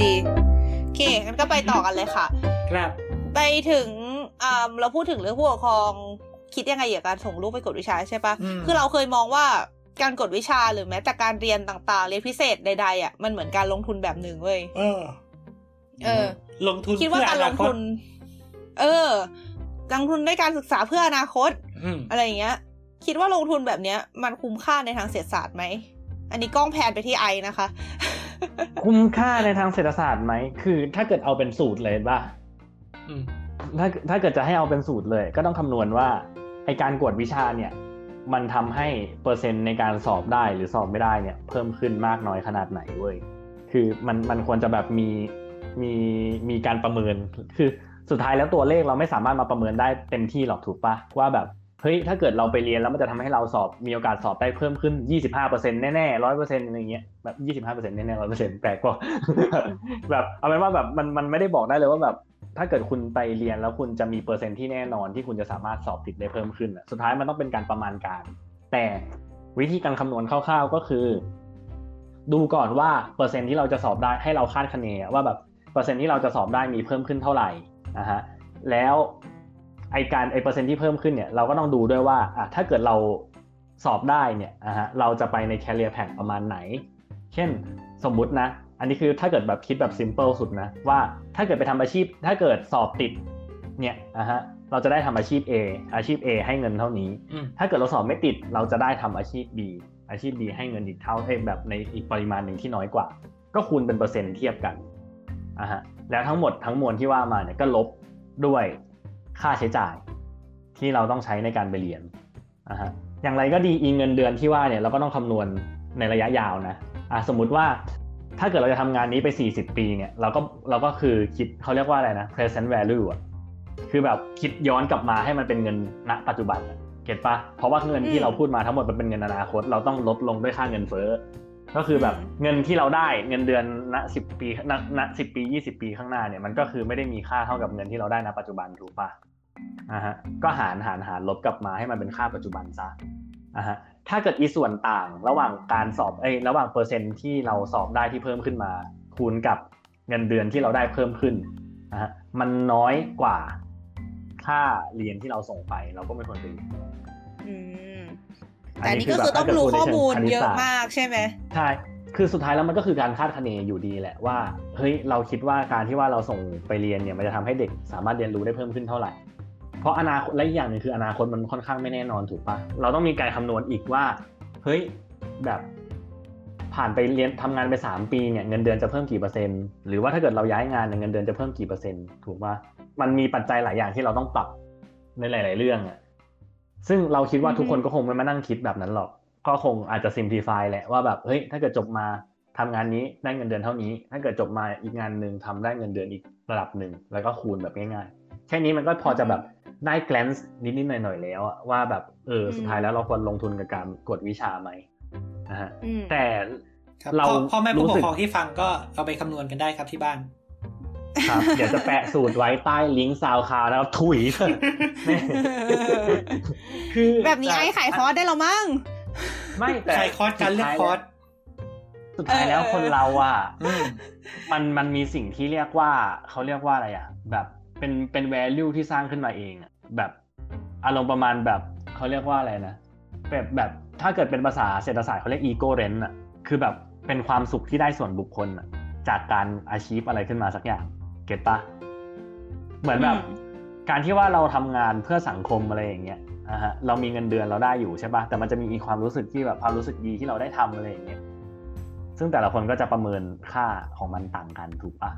ดีโอเคงั้นก็ไปต่อกันเลยค่ะ ครับ ไปถึง อ่าเราพูดถึงเรื่องผู้ปกครองคิดยังไงเกี่ยวกับการส่งลูกไปกดวิชาใช่ปะอืมคือเราเคยมองว่าการกดวิชาหรือแม้แต่การเรียนต่างๆ เรียนพิเศษใดๆอะมันเหมือนการลงทุนแบบหนึ่งเว้ยเออ เออ ลงทุนคิดว่าเพื่อการอลนางคตทุน เออลงทุนด้วยการศึกษาเพื่ออนาคตอืมอะไรอย่างเงี้ย คิดว่าลงทุนแบบเนี้ย มันคุ้มค่าในทางเศรษฐศาสตร์ไหมอันนี้กล้องแพนไปที่ไอนะคะ คุ้มค่าในทางเศรษฐศาสตร์ไหมคือ ถ้าเกิดเอาเป็นสูตรเลยป่ะอืม ถ้าถ้าเกิดจะให้เอาเป็นสูตรเลย ก็ต้องคำนวณว่าไอการกวดวิชาเนี่ย มันทำให้เปอร์เซ็นต์ในการสอบได้หรือสอบไม่ได้เนี่ยเพิ่มขึ้นมากน้อยขนาดไหนเว้ยคือมันมันควรจะแบบมีมีมีการประเมิน คือสุดท้ายแล้วตัวเลขเราไม่สามารถมาประเมินได้เต็มที่หรอกถูกปะว่าแบบเฮ้ยถ้าเกิดเราไปเรียนแล้วมันจะทำให้เราสอบมีโอกาสสอบได้เพิ่มขึ้น 25%แน่ๆ100%อร์เซ็นต์อะไรเงี้ยแบบ 25%แน่ๆ100%แปลกกว่าแบบเอาเป็นว่าแบบมันมันไม่ได้บอกได้เลยว่าแบบ ถ้าเกิดคุณไปเรียนแล้วคุณจะมีเปอร์เซ็นต์ที่แน่นอนที่คุณจะสามารถสอบติดได้เพิ่มขึ้นอะสุดท้ายมันต้องเป็นการประมาณการ แต่วิธีการคำนวณคร่าว ๆก็คือ ดูก่อนว่าเปอร์เซ็นต์ที่เราจะสอบได้ให้เราคาดคะเนว่าแบบเปอร์เซ็นต์ที่เราจะสอบได้มีเพิ่มขึ้นเท่าไหร่นะฮะแล้วไอการไอเปอร์เซ็นต์ที่เพิ่มขึ้นเนี่ยเราก็ต้องดูด้วยว่าอะถ้าเกิดเราสอบได้เนี่ยนะฮะเราจะไปใน career path ประมาณไหน เช่นสมมุตินะ อันนี้คือถ้าเกิดแบบคิดแบบ simple สุดนะว่าถ้าเกิดไปทำอาชีพ ถ้าเกิดสอบติดเนี่ยนะฮะเราจะได้ทำอาชีพ A อาชีพ A ให้เงินเท่านี้อืมถ้าเกิดเราสอบไม่ติดเราจะได้ทำอาชีพ B อาชีพ B ให้เงินอีกเท่าเอ้ยแบบในอีกปริมาณหนึ่งที่น้อยกว่า ก็คูณเป็นเปอร์เซ็นต์เทียบกันอะฮะแล้วทั้งหมดทั้งมวลที่ว่ามาเนี่ยก็ลบด้วยค่าใช้จ่าย ที่เราต้องใช้ในการไปเรียนอะฮะอย่างไรก็ดีอีเงินเดือนที่ว่าเนี่ยเราก็ต้องคำนวณในระยะยาวนะอะสมมุติว่า ถ้าเกิดเราจะทำงานนี้ไป 40 ปีเนี่ยเราก็เราก็คือคิดเขาเรียกว่าอะไรนะ present value อะคือแบบคิดย้อนกลับมาให้มันเป็นเงินณปัจจุบันอะเก็ตปะเพราะว่าเงินที่เราพูดมาทั้งหมดมันเป็นเงินอนาคต เราต้องลดลงด้วยค่าเงินเฟ้อก็คือแบบเงินที่เราได้เงินเดือนณสิบปีณณสิบปียี่สิบปีข้างหน้าเนี่ยมันก็คือไม่ได้มีค่าเท่ากับเงินที่เราได้ณปัจจุบันถูกปะอ่าฮะก็หารหารหารลบกลับมาให้มันเป็นค่าปัจจุบันซะอ่าฮะ ถ้าเกิดอีส่วนต่างระหว่างการสอบเอ้ยระหว่างเปอร์เซ็นต์ที่เราสอบได้ที่เพิ่มขึ้นมา คูณกับเงินเดือนที่เราได้เพิ่มขึ้นนะฮะมันน้อยกว่าค่าเรียนที่เราส่งไป เราก็ไม่ควรไปเรียนอืมแต่อันนี้ก็คือแบบต้องรู้ข้อมูลถ้ากิดพูดในเยชิงคณิตอะศาสตร์มากใช่ไหมใช่คือสุดท้ายแล้วมันก็คือการคาดคะเนอยู่ดีแหละว่าเฮ้ยเราคิดว่าการที่ว่าเราส่งไปเรียนเนี่ยมันจะทำให้เด็กสามารถเรียนรู้ได้เพิ่มขึ้นเท่าไหร่ เพราะอนาคตและอีกอย่างหนึ่งคืออนาคตมันค่อนข้างไม่แน่นอนถูกปะเราต้องมีการคำนวณอีกว่า เฮ้ยแบบผ่านไปเรียนทำงานไปสามปีเนี่ยเงินเดือนจะเพิ่มกี่เปอร์เซ็นต์หรือว่าถ้าเกิดเราย้ายงานเนี่ยเงินเดือนจะเพิ่มกี่เปอร์เซ็นต์ถูกปะมันมีปัจจัยหลายอย่างที่เราต้องปรับในหลาย ๆ เรื่องอะซึ่งเราคิดว่าทุกคนก็คงไม่มานั่งคิดแบบนั้นหรอกก็คงอาจจะ simplify แหละว่าแบบเฮ้ยถ้าเกิดจบมาทำงานนี้ได้เงินเดือนเท่านี้ ถ้าเกิดจบมาอีกงานหนึ่งทำได้เงินเดือนอีกระดับหนึ่งแล้วก็คูณแบบง่ายๆแค่นี้มันก็พอจะแบบ ได้ glance นิดๆหน่อยๆแล้วอะว่าแบบเออสุดท้ายแล้วเราควรลงทุนกับการกดวิชาไหมนะฮะอืมแต่ครับเราพ่อพ่อแม่ผู้ปรู้กสึกครองที่ฟังก็เอาไปคำนวณกันได้ครับที่บ้านครับเดี๋ยวจะแปะสูตรไว้ใต้ลิงก์ซาวคาวนะครับถุยนี่คือแบบนี้ไอ้ขายคอร์สได้แล้วมั้งไม่แต่ใช้คอร์สการเลือกคอร์สสุดท้ายแล้วเออคนเราอะอืมมันมันมีสิ่งที่เรียกว่าเขาเรียกว่าอะไรอะ แบบ เป็นเป็น value ที่สร้างขึ้นมาเองอะแบบอารมณ์ประมาณแบบเขาเรียกว่าอะไรนะแบบแบบถ้าเกิดเป็นภาษาเศรษฐศาสตร์เขาเรียก ego rent อะคือแบบเป็นความสุขที่ได้ส่วนบุคคลอะจากการอาชีพอะไรขึ้นมาสักอย่าง เก็ตปะเหมือนแบบอืมการที่ว่าเราทำงานเพื่อสังคมอะไรอย่างเงี้ยนะฮะเรามีเงินเดือนเราได้อยู่ใช่ปะแต่มันจะมีความรู้สึกที่แบบความรู้สึกดีที่เราได้ทำอะไรอย่างเงี้ยซึ่งแต่ละคนก็จะประเมินค่าของมันต่างกันถูกปะ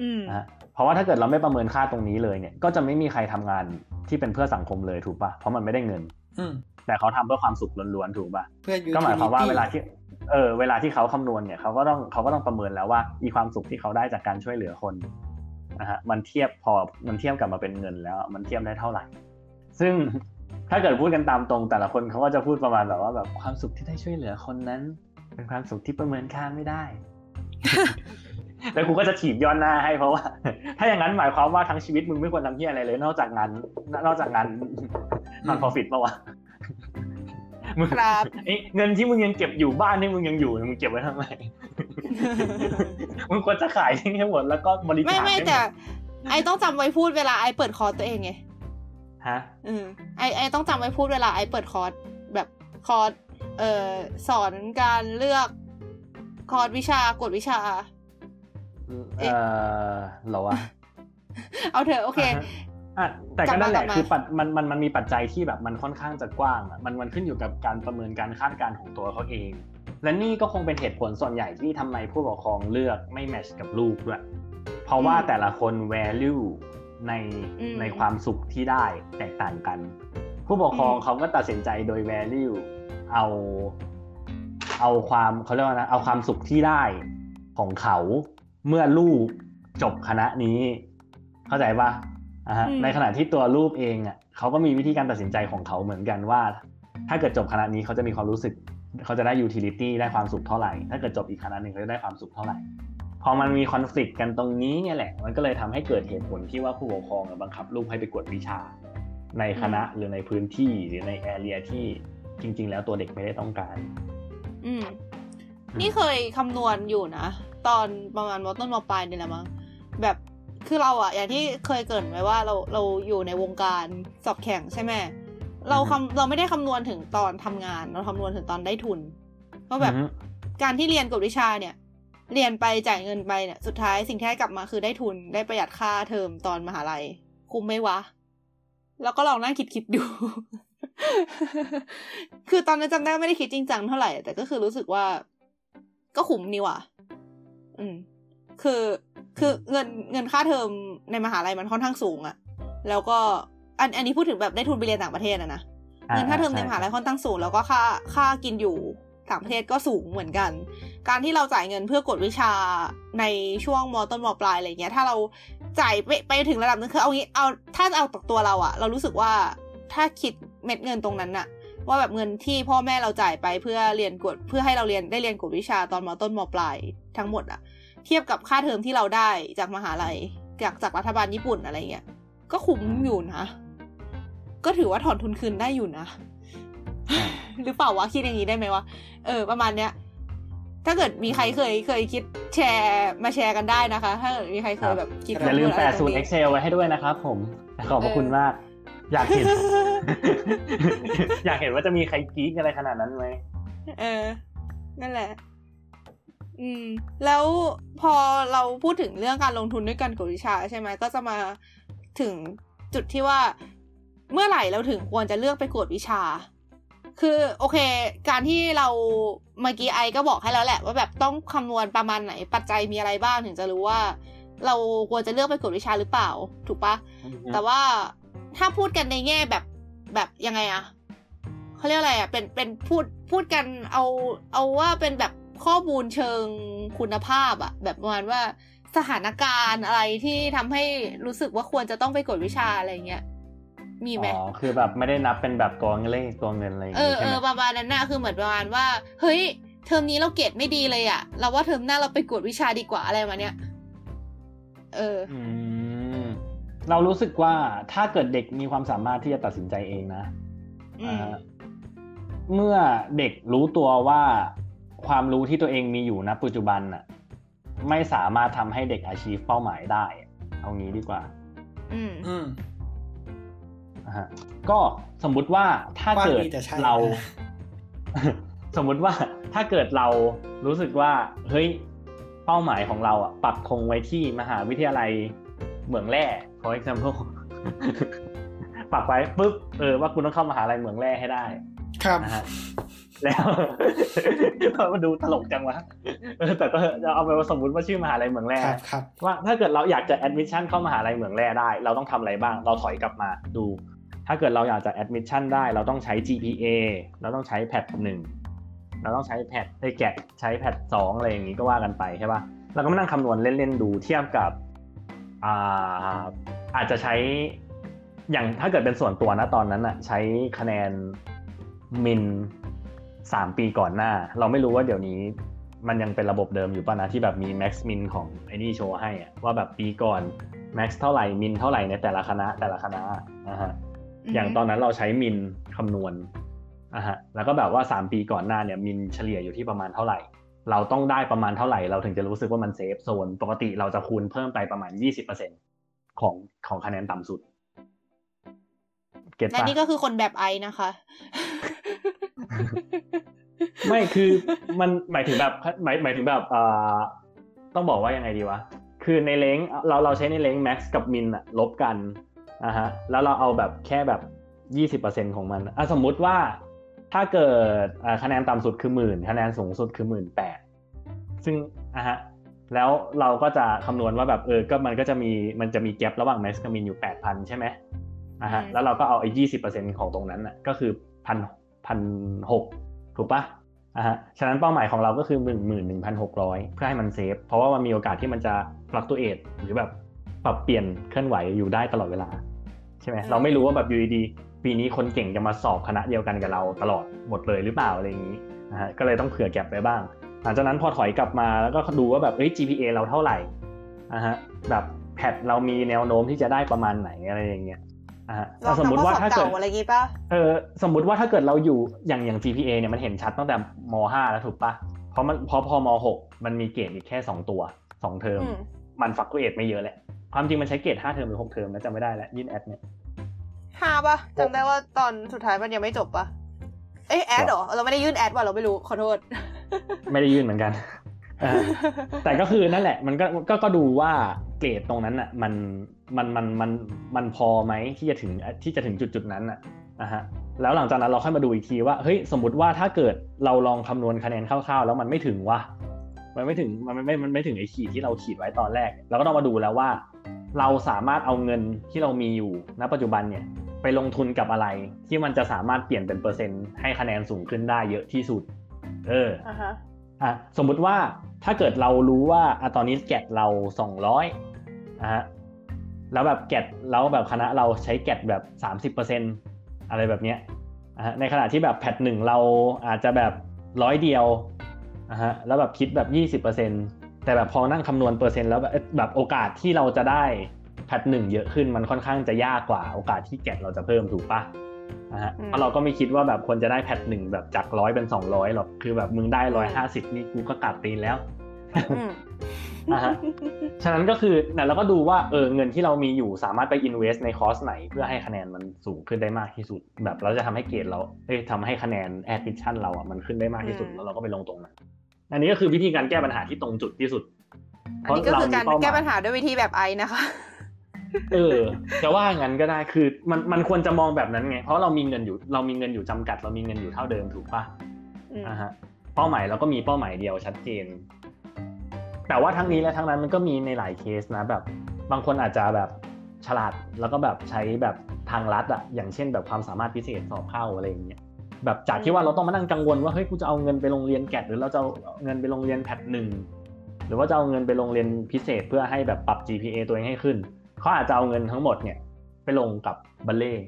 อืมนะฮะเพ ราะว่าถ้าเกิดเราไม่ประเมินค่าตรงนี้เลยเนี่ย ก็จะไม่มีใครทำงานที่เป็นเพื่อสังคมเลยถูกปะเพราะมันไม่ได้เงิน อืมแต่เขาทำเพื่อความสุขล้วนๆถูกปะเพื่อก็หมายความว่า utility เวลาที่เออเวลาที่เขาคำนวณเนี่ยเขาก็ต้องเขาก็ต้องประเมินแล้วว่าอีความสุขที่เขาได้จากการช่วยเหลือคนนะฮะมันเทียบพอมันเทียบกลับมาเป็นเงินแล้ว มันเทียบได้เท่าไหร่ ซึ่งถ้าเกิดพูดกันตามตรงแต่ละคนเขาก็จะพูดประมาณแบบว่าแบบความสุขที่ได้ช่วยเหลือคนนั้น เป็นความสุขที่ประเมินค่าไม่ได้ แล้วกูก็จะถีบย้อนหน้าให้เพราะว่า ถ้าอย่างนั้นหมายความว่าทั้งชีวิตมึงไม่ควรทำที่อะไรเลย นอกจากงานนอกจากงานนอนพอฟิตปะวะมึงครับไอ้เงินที่มึงยังเก็บอยู่บ้านที่มึงยังอยู่มึงเก็บไว้ทำไมมึงควรจะขายทิ้งให้หมดแล้วก็บริจาคไม่ไม่ให้หดแต่ I ต้องจำไว้พูดเวลา I เปิดคอร์สตัวเองไงฮะอืม I I ต้องจำไว้พูดเวลา I เปิดคอร์สแบบคอร์สเอ่อสอนการเลือกคอร์สวิชากวดวิชา เออเหรอวะเอาเถอะโอเคฮะอะแต่ก็นั่นแหละกลับมาคือปัมันมันมันมีปัจจัยที่แบบมันค่อนข้างจะกว้างอะมันมันขึ้นอยู่กับการประเมินการคาดการณ์ของตัวเขาเอง และนี่ก็คงเป็นเหตุผลส่วนใหญ่ที่ทำไมผู้ปกครองเลือกไม่แมทชกับลูกด้วยเพราะว่าแต่ละคน value ในอืมในความสุขที่ได้แตกต่างกัน ผู้ปกครองอืมเขาก็ตัดสินใจโดย value เอาเอาความเขาเรียกว่านะเอาความสุขที่ได้ของเขา เมื่อลูกจบคณะนี้ เข้าใจปะอะฮะอืมในขณะที่ตัวรูปเองอะเขาก็มีวิธีการตัดสินใจของเขาเหมือนกันว่า ถ้าเกิดจบคณะนี้เขาจะมีความรู้สึกเขาจะได้ utility ได้ความสุขเท่าไหร่ ถ้าเกิดจบอีกคณะหนึ่งเขาจะได้ความสุขเท่าไหร่ พอมันมีคอน FLICT กันตรงนี้เนี่ยแหละ มันก็เลยทำให้เกิดเหตุผลที่ว่าผู้ปกครองอะบังคับลูกให้ไปกวดวิชา ในคณะหรือในพื้นที่หรือในแอเรียที่จริง ๆ แล้วตัวเด็กไม่ได้ต้องการ อืม นี่เคยคำนวณอยู่นะ ตอนประมาณมต้นมปลายนี่แหละมั้งแบบคือเราอะอย่างที่เคยเกรินไว้ว่าเราเราอยู่ในวงการสอบแข่งใช่ไหมเราคำเราไม่ได้คำนวณถึงตอนทำงาน เราคำนวณถึงตอนได้ทุนว่าแบบอือฮึการที่เรียนกฎวิชาเนี่ย เรียนไปจ่ายเงินไปเนี่ยสุดท้ายสิ่งที่ได้กลับมาคือได้ทุนได้ประหยัดค่าเทอมตอนมหาลัย คุ้มไหมวะ แล้วก็ลองนั่งคิดคิดๆดู คือตอนนั้นจำได้ว่าไม่ได้คิดจริงจังเท่าไหร่ แต่ก็คือรู้สึกว่า ก็คุ้มนี่ว่ะ อืม คือ คือเงินเงินค่าเทอมในมหาลัยมันค่อนข้างสูงอะแล้วก็อันอันนี้พูดถึงแบบได้ทุนไปเรียนต่างประเทศอะนะ เงินค่าเทอมในมหาลัยค่อนข้างสูง แล้วก็ค่าค่ากินอยู่ต่างประเทศก็สูงเหมือนกัน การที่เราจ่ายเงินเพื่อกดวิชาในช่วงมต้นมปลายอะไรเงี้ย ถ้าเราจ่ายไปไปถึงระดับนึงคือเอางี้ เอาถ้าเอาตกตัวเราอะเรารู้สึกว่าถ้าคิดเม็ดเงินตรงนั้นอะ ว่าแบบเงินที่พ่อแม่เราจ่ายไปเพื่อเรียนกฎเพื่อให้เราเรียนได้เรียนกฎวิชาตอนมต้นมปลายทั้งหมดอะเทียบกับค่าเทอมที่เราได้จากมหาลัยจากจากรัฐบาลญี่ปุ่นอะไรเงี้ยก็คุ้มอยู่นะ ก็ถือว่าถอนทุนคืนได้อยู่นะ หรือเปล่าวะคิดอย่างนี้ได้ไหมวะเออ ประมาณเนี้ยถ้าเกิดมีใครเคยเคยคิดแชร์มาแชร์กันได้นะคะ ถ้าเกิดมีใครเคยแบบคิดอย่าลืมคำนวณแปะอะไรสูตรงนี้ Excel ไว้ให้ด้วยนะครับผม ขอบพระคุณมาก อยากเห็น อยากเห็นว่าจะมีใครกรี๊ดอะไรขนาดนั้นไหมเออ นั่นแหละ อืม แล้วพอเราพูดถึงเรื่องการลงทุนด้วยกันกับวิชาใช่ไหมก็จะมาถึงจุดที่ว่าเมื่อไหร่เราถึงควรจะเลือกไปกวดวิชา คือโอเค การที่เราเมื่อกี้ไอก็บอกให้แล้วแหละ ว่าแบบต้องคำนวณประมาณไหนปัจจัยมีอะไรบ้างถึงจะรู้ว่า เราควรจะเลือกไปกวดวิชาหรือเปล่า ถูกปะแต่ว่า ถ้าพูดกันในแง่แบบแบบยังไงอะเขาเรียกอะไรอะเป็นเป็นพูดพูดกันเอาเอาว่าเป็นแบบข้อมูลเชิงคุณภาพอะแบบประมาณว่าสถานการณ์อะไรที่ทำให้รู้สึกว่าควรจะต้องไปกดวิชาอะไรเงี้ยมีไหมอ๋อคือแบบไม่ได้นับเป็นแบบตัวเลขตัวเงินอะไรอย่างเองี้อใช่เอไหมอประมาณนั้นน่ะคือเหมือนประมาณว่า เฮ้ยเทอมนี้เราเกรดไม่ดีเลยอะเราว่าเทอมหน้าเราไปกวดวิชาดีกว่าอะไรมาเนี้ยเอออืม เรารู้สึกว่าถ้าเกิดเด็กมีความสามารถที่จะตัดสินใจเองนะอืมอ่าเมื่อเด็กรู้ตัวว่าความรู้ที่ตัวเองมีอยู่ณปัจจุบันน่ะ ไม่สามารถทำให้เด็กอาชีพเป้าหมายได้ เอางี้ดีกว่า อืมอืมนะฮะก็สมมุติว่าถ้าเกิดว่าดีแต่ใช่เรานะสมมุติว่าถ้าเกิดเรารู้สึกว่า เฮ้ยเป้าหมายของเราอะปักธงไว้ที่มหาวิทยาลัยเหมืองแร่ for example ปักไว้ปุ๊บเออว่าคุณต้องเข้ามหาลัยเหมืองแร่ให้ได้ ครับนะฮะแล้วมาดูตลกจังวะเออแต่ก็จะเอาไปว่าสมมติว่าชื่อมหาลัยเหมืองแร่ครับครับว่าถ้าเกิดเราอยากจะแอดมิชชั่นเข้ามหาลัยเหมืองแร่ได้ เราต้องทำอะไรบ้าง เราถอยกลับมาดู ถ้าเกิดเราอยากจะแอดมิชชั่นได้ เราต้องใช้ GPA เราต้องใช้แพทหนึ่งเราต้องใช้แพทไอ้แกะใช้แพทสองอะไรอย่างนี้ก็ว่ากันไปใช่ป่ะเราก็มานั่งคำนวณเล่นๆดูเทียบกับ อ่าอาจจะใช้อย่างถ้าเกิดเป็นส่วนตัวนะตอนนั้นอะใช้คะแนนมินสามปีก่อนหน้า เราไม่รู้ว่าเดี๋ยวนี้มันยังเป็นระบบเดิมอยู่ป่ะนะที่แบบมี max min ของไอ้นี่โชว์ให้อะว่าแบบปีก่อน max เท่าไหร่มินเท่าไหร่ในแต่ละคณะแต่ละคณะนะฮะอย่างตอนนั้นเราใช้มินคำนวณอะฮะแล้วก็แบบว่า 3 ปีก่อนหน้าเนี่ยมินเฉลี่ยอยู่ที่ประมาณเท่าไหร่ เราต้องได้ประมาณเท่าไหร่เราถึงจะรู้สึกว่ามันเซฟโซนปกติเราจะคูณเพิ่มไปประมาณ 20%ของของคะแนนต่ำสุดเก็ตและปะนี่ก็คือคนแบบไอนะคะ ไม่คือมันหมายถึงแบบหมายหมายถึงแบบเอ่อต้องบอกว่ายังไงดีวะ คือในเล้งเราเราใช้ในเล้ง max กับ min อะลบกันนะฮะแล้วเราเอาแบบแค่แบบยี่สิบเปอร์เซ็นของมันอะสมมุติว่า ถ้าเกิดอ่าคะแนนต่ำสุดคือหมื่นคะแนนสูงสุดคือหมื่นแปดซึ่งอะฮะแล้วเราก็จะคำนวณว่าแบบเออก็มันก็จะมีมันจะมีแกลบระหว่าง max กับ min อยู่แปดพันใช่ไหมอะฮะอืมแล้วเราก็เอาไอ้ยี่สิบเปอร์เซ็นของตรงนั้นอะก็คือพันพันหกถูกปะอะฮะฉะนั้นเป้าหมายของเราก็คือหนึ่งหมื่นหนึ่งพันหกร้อยเพื่อให้มันเซฟ เพราะว่ามันมีโอกาสที่มันจะฟลักตูเอทหรือแบบปรับเปลี่ยนเคลื่อนไหวอยู่ได้ตลอดเวลา ใช่ไหมอืมเราไม่รู้ว่าแบบอยู่ดีๆ ปีนี้คนเก่งจะมาสอบคณะเดียวกันกับเราตลอดหมดเลยหรือเปล่าอะไรอย่างนี้นะฮะก็เลยต้องเผื่อแก็บไปบ้าง หลังจากนั้นพอถอยกลับมาแล้วก็ดูว่าแบบเอ้ย GPA เราเท่าไหร่นะฮะแบบแพทเรามีแนวโน้มที่จะได้ประมาณไหนอะไรอย่างเงี้ยอะฮะลองสมมทำติข้อว่าสอบถ้าเกิดเก่าอะไรอย่างงี้ป่ะเออสมมุติว่าถ้าเกิดเราอยู่อย่างอย่าง GPA เนี่ยมันเห็นชัดตั้งแต่ม .5 แล้วถูกปะเพราะมันเพราะพอม .6 มันมีเกรดอีกแค่ 2 ตัว 2 เทอมอืมมันฟักเกรดไม่เยอะแหละความจริงมันใช้เกรด5เทอมหรือ6เทอมนะจำไม่ได้แล้วยื่นแอดเนี่ย ห้าป่ะจำได้ว่าตอนสุดท้ายมันยังไม่จบป่ะเอ้ยแอดเหรอเราไม่ได้ยื่นแอดว่ะเราไม่รู้ขอโทษ ไม่ได้ยื่นเหมือนกันอ่าแต่ก็คือนั่นแหละ มันก็ก็ก็ดูว่าเกรดตรงนั้นอะมันมันมันมันมันพอไหมที่จะถึงที่จะถึงจุดจุดๆนั้นอะนะฮะแล้วหลังจากนั้นเราค่อยมาดูอีกทีว่าเฮ้ยสมมติว่าถ้าเกิดเราลองคำนวณคะแนนคร่าวๆ แล้วมันไม่ถึงว่ะมันไม่ถึงมันไม่มันไม่ถึงไอ้ขีดที่เราขีดไว้ตอนแรกเราก็ต้องมาดูแล้วว่า เราสามารถเอาเงินที่เรามีอยู่ณปัจจุบันเนี่ยไปลงทุนกับอะไร ที่มันจะสามารถเปลี่ยนเป็นเปอร์เซ็นต์ให้คะแนนสูงขึ้นได้เยอะที่สุด เอออ่าฮะอะสมมุติว่าถ้าเกิดเรารู้ว่าอะตอนนี้แกดเราสองร้อยนะฮะแล้วแบบแกดแล้วแบบคณะเราใช้แกดแบบสามสิบเปอร์เซ็นอะไรแบบเนี้ยนะฮะในขณะที่แบบแพทหนึ่งเราอาจจะแบบร้อยเดียวนะฮะแล้วแบบคิดแบบยี่สิบเปอร์เซ็น แต่แบบพอนั่งคำนวณเปอร์เซ็นต์แล้วแบบเอ๊ะแบบโอกาสที่เราจะได้แพทหนึ่งเยอะขึ้นมันค่อนข้างจะยากกว่า โอกาสที่แกดเราจะเพิ่มถูกปะนะฮะอืมเพราะเราก็ไม่คิดว่าแบบคนจะได้แพทหนึ่งแบบจากร้อยเป็นสองร้อยหรอกคือแบบมึงได้ร้อยห้าสิบนี่กูก็กัดตีนแล้วอืมอ่าฮะฉะนั้นก็คือเนี่ยเราก็ดูว่าเออเงินที่เรามีอยู่สามารถไป invest ในคอร์สไหน เพื่อให้คะแนนมันสูงขึ้นได้มากที่สุด แบบเราจะทำให้เกรดเราเอ้ยทำให้คะแนน admission เราอะมันขึ้นได้มากที่สุดอืมแล้วเราก็ไปลงตรงนั้น อันนี้ก็คือวิธีการแก้ปัญหาที่ตรงจุดที่สุด อันนี้ก็คือการแก้ปัญหาด้วยวิธีแบบไอนะคะเออจะว่างั้นก็ได้คือมันมันควรจะมองแบบนั้นไง เพราะเรามีเงินอยู่เรามีเงินอยู่จำกัด เรามีเงินอยู่เท่าเดิมถูกปะอืมอ่าฮะเป้าหมายเราก็มีเป้าหมายเดียวชัดเจน แต่ว่าทั้งนี้และทั้งนั้นมันก็มีในหลายเคสนะแบบ บางคนอาจจะแบบฉลาดแล้วก็แบบใช้แบบทางลัดอะอย่างเช่นแบบความสามารถพิเศษสอบเข้าอะไรอย่างเงี้ย แบบจากที่ว่าเราต้องมานั่งกังวลว่าเฮ้ยกูจะเอาเงินไปโรงเรียนแกดหรือเราจะเอาเงินไปโรงเรียนแพทหนึ่งหรือว่าจะเอาเงินไปโรงเรียนพิเศษเพื่อให้แบบปรับ GPA ตัวเองให้ขึ้นเขาอาจจะเอาเงินทั้งหมดเนี่ยไปลงกับบัลเล่ต์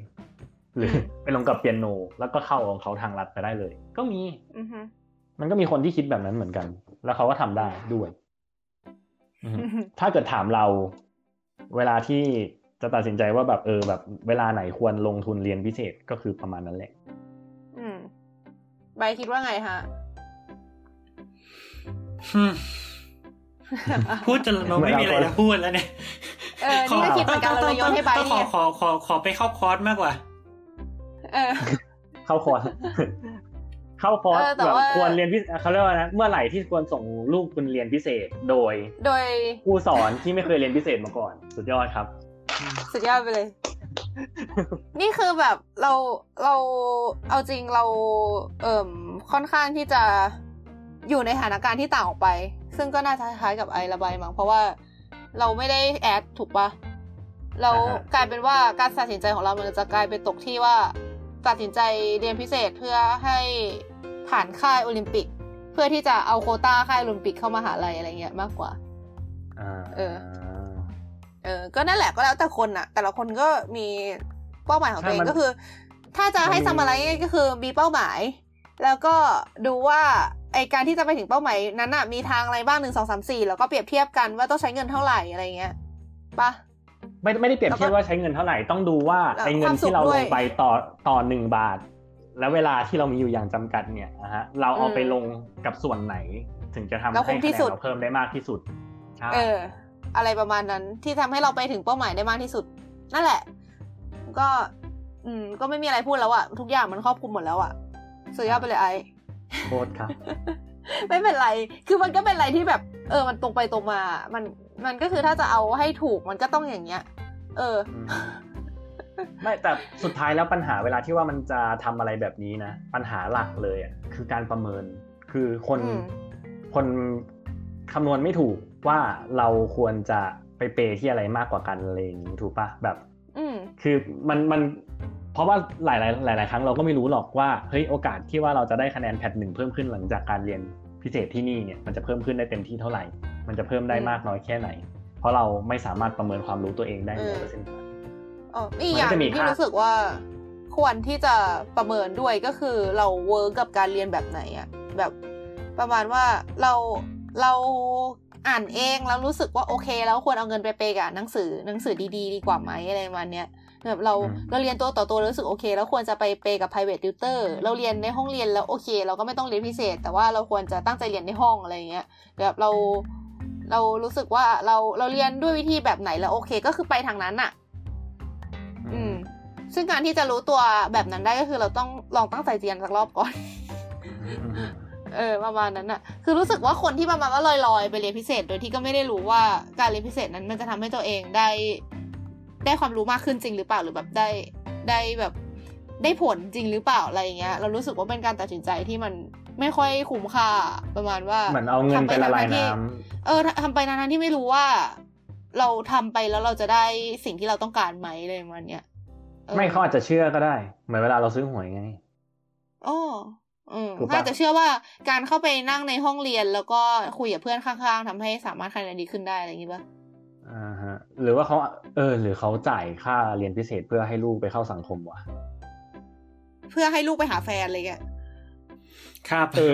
หรือไปลงกับเปียโน แล้วก็เข้าของเขาทางลัดไปได้เลย ก็มีอือฮึมันก็มีคนที่คิดแบบนั้นเหมือนกัน แล้วเขาก็ทำได้ด้วยอืมถ้าเกิดถามเรา เวลาที่จะตัดสินใจว่าแบบเออแบบเวลาไหนควรลงทุนเรียนพิเศษก็คือประมาณนั้นแหละอืม ใบคิดว่าไงฮะอืมพูดจนเราไม่มีอะไรจะพูดแล้วเนี่ยเออนี่ก็คิดเหมือนกันเราเลยโยนให้ใบต้องขอเนี่ยขอขอขอไปเข้าคอร์สมากกว่า เออ เข้าคอร์สเข้าคอร์สเออแต่แบบว่าควรเรียนพิเศษเขาเรียกว่านะเมื่อไหร่ที่ควรส่งลูกคุณเรียนพิเศษโดย โดยครูสอนที่ไม่เคยเรียนพิเศษมาก่อน สุดยอดครับ สุดยอดไปเลย นี่คือแบบเราเราเอาจริงเราเอ่มค่อนข้างที่จะอยู่ในสถานการณ์ที่ต่างออกไป ซึ่งก็น่าจะคล้ายๆกับไอระบายมั้งเพราะว่าเราไม่ได้แอดถูกปะเราอ่าฮะกลายเป็นว่าการตัดสินใจของเรามันจะกลายเป็นตกที่ว่า ตัดสินใจเรียนพิเศษเพื่อให้ผ่านค่ายโอลิมปิก เพื่อที่จะเอาโควต้าค่ายโอลิมปิกเข้ามาหาลัยอะไรเงี้ยมากกว่าอ่าเออ เออก็นั่นแหละก็แล้วแต่คนอะแต่ละคนก็มีเป้าหมายของตัวเองใช่มันก็คือ ถ้าจะให้มันทำอะไรก็คือมีเป้าหมาย แล้วก็ดูว่าไอการที่จะไปถึงเป้าหมายนั้นอะมีทางอะไรบ้างหนึ่งสองสามสี่แล้วก็เปรียบเทียบกันว่าต้องใช้เงินเท่าไหร่อะไรเงี้ยปะไม่ไม่ได้เปรียบเทียบว่าใช้เงินเท่าไหร่ต้องดูว่าแล้วไอ้เงินความสุขที่เราด้ลวยงไปต่อต่อหนึ่งบาท แล้วเวลาที่เรามีอยู่อย่างจำกัดเนี่ยนะฮะเราเอาอืมไปลงกับส่วนไหนถึงจะทำแล้วให้คุ้มคะที่แนสุนดเราเพิ่มได้มากที่สุดใช่เอออะไรประมาณนั้น ที่ทำให้เราไปถึงเป้าหมายได้มากที่สุด นั่นแหละ ก็ อืม ก็ไม่มีอะไรพูดแล้วอะทุกอย่างมันครอบคลุมหมดแล้วอะสุดยอดไปเลยไอโทษครับไม่เป็นไร คือมันก็เป็นอะไรที่แบบ เออ มันตรงไปตรงมา มัน มันก็คือถ้าจะเอาให้ถูกมันก็ต้องอย่างเงี้ย เอออืมไม่แต่สุดท้ายแล้วปัญหาเวลาที่ว่ามันจะทำอะไรแบบนี้นะ ปัญหาหลักเลยอะคือการประเมิน คือคนอืมคนคำนวณไม่ถูก ว่าเราควรจะไป pay ที่อะไรมากกว่ากันอะไรอย่างนี้ถูกปะแบบอืมคือมันมันเพราะว่าหลายหลายหลายๆครั้งเราก็ไม่รู้หรอกว่าเฮ้ยโอกาสที่ว่าเราจะได้คะแนน PAT หนึ่งเพิ่มขึ้นหลังจากการเรียนพิเศษที่นี่เนี่ยมันจะเพิ่มขึ้นได้เต็มที่เท่าไหร่ มันจะเพิ่มได้อืมมากน้อยแค่ไหน เพราะเราไม่สามารถประเมินความรู้ตัวเองได้เออร้อยเปอร์เซ็นต์อ๋ออีกอย่างมันก็จะมีที่ค่ารู้สึกว่าควรที่จะประเมินด้วยก็คือเรา work กับการเรียนแบบไหนอะแบบประมาณว่าเราเรา อ่านเองแล้วรู้สึกว่าโอเค แล้วควรเอาเงินไปเปย์กับหนังสือหนังสือดีๆ ดีกว่าไหมอะไรประมาณเนี้ยแบบเราเราเรียนตัวต่อตัวแล้วรู้สึกโอเค แล้วควรจะไปเปย์กับ private tutor เราเรียนในห้องเรียนแล้วโอเค เราก็ไม่ต้องเรียนพิเศษ แต่ว่าเราควรจะตั้งใจเรียนในห้องอะไรอย่างเงี้ยแบบเราเรารู้สึกว่าเราเราเรียนด้วยวิธีแบบไหนแล้วโอเค ก็คือไปทางนั้นอะอืม ซึ่งการที่จะรู้ตัวแบบนั้นได้ก็คือเราต้องลองตั้งใจเรียนสักรอบก่อน เออประมาณนั้นอะคือรู้สึกว่าคนที่ประมาณว่าลอยๆไปเรียนพิเศษ โดยที่ก็ไม่ได้รู้ว่าการเรียนพิเศษนั้นมันจะทำให้ตัวเองได้ ได้ความรู้มากขึ้นจริงหรือเปล่าหรือแบบได้ได้แบบได้ผลจริงหรือเปล่าอะไรอย่างเงี้ย เรารู้สึกว่าเป็นการตัดสินใจที่มันไม่ค่อยคุ้มค่าประมาณว่าเหมือนเอาเงินไปละลายน้เออทำไปนานๆที่ไม่รู้ว่า เราทำไปแล้วเราจะได้สิ่งที่เราต้องการไหมอะไรประมาณเนี้ยออำไม่เขาอาจจะเชื่อก็ได้ เหมือนเวลาเราซื้อหวยไงอ๋ออืม ถูกปะถ้าจะเชื่อว่าการเข้าไปนั่งในห้องเรียนแล้วก็คุยกับเพื่อนข้างๆทำให้สามารถคะแนนดีขึ้นได้อะไรอย่างงี้ปะอ่าฮะ หรือว่าเขาเออ หรือเขาจ่ายค่าเรียนพิเศษเพื่อให้ลูกไปเข้าสังคมวะเพื่อให้ลูกไปหาแฟนอะไรเงี้ยครับเออ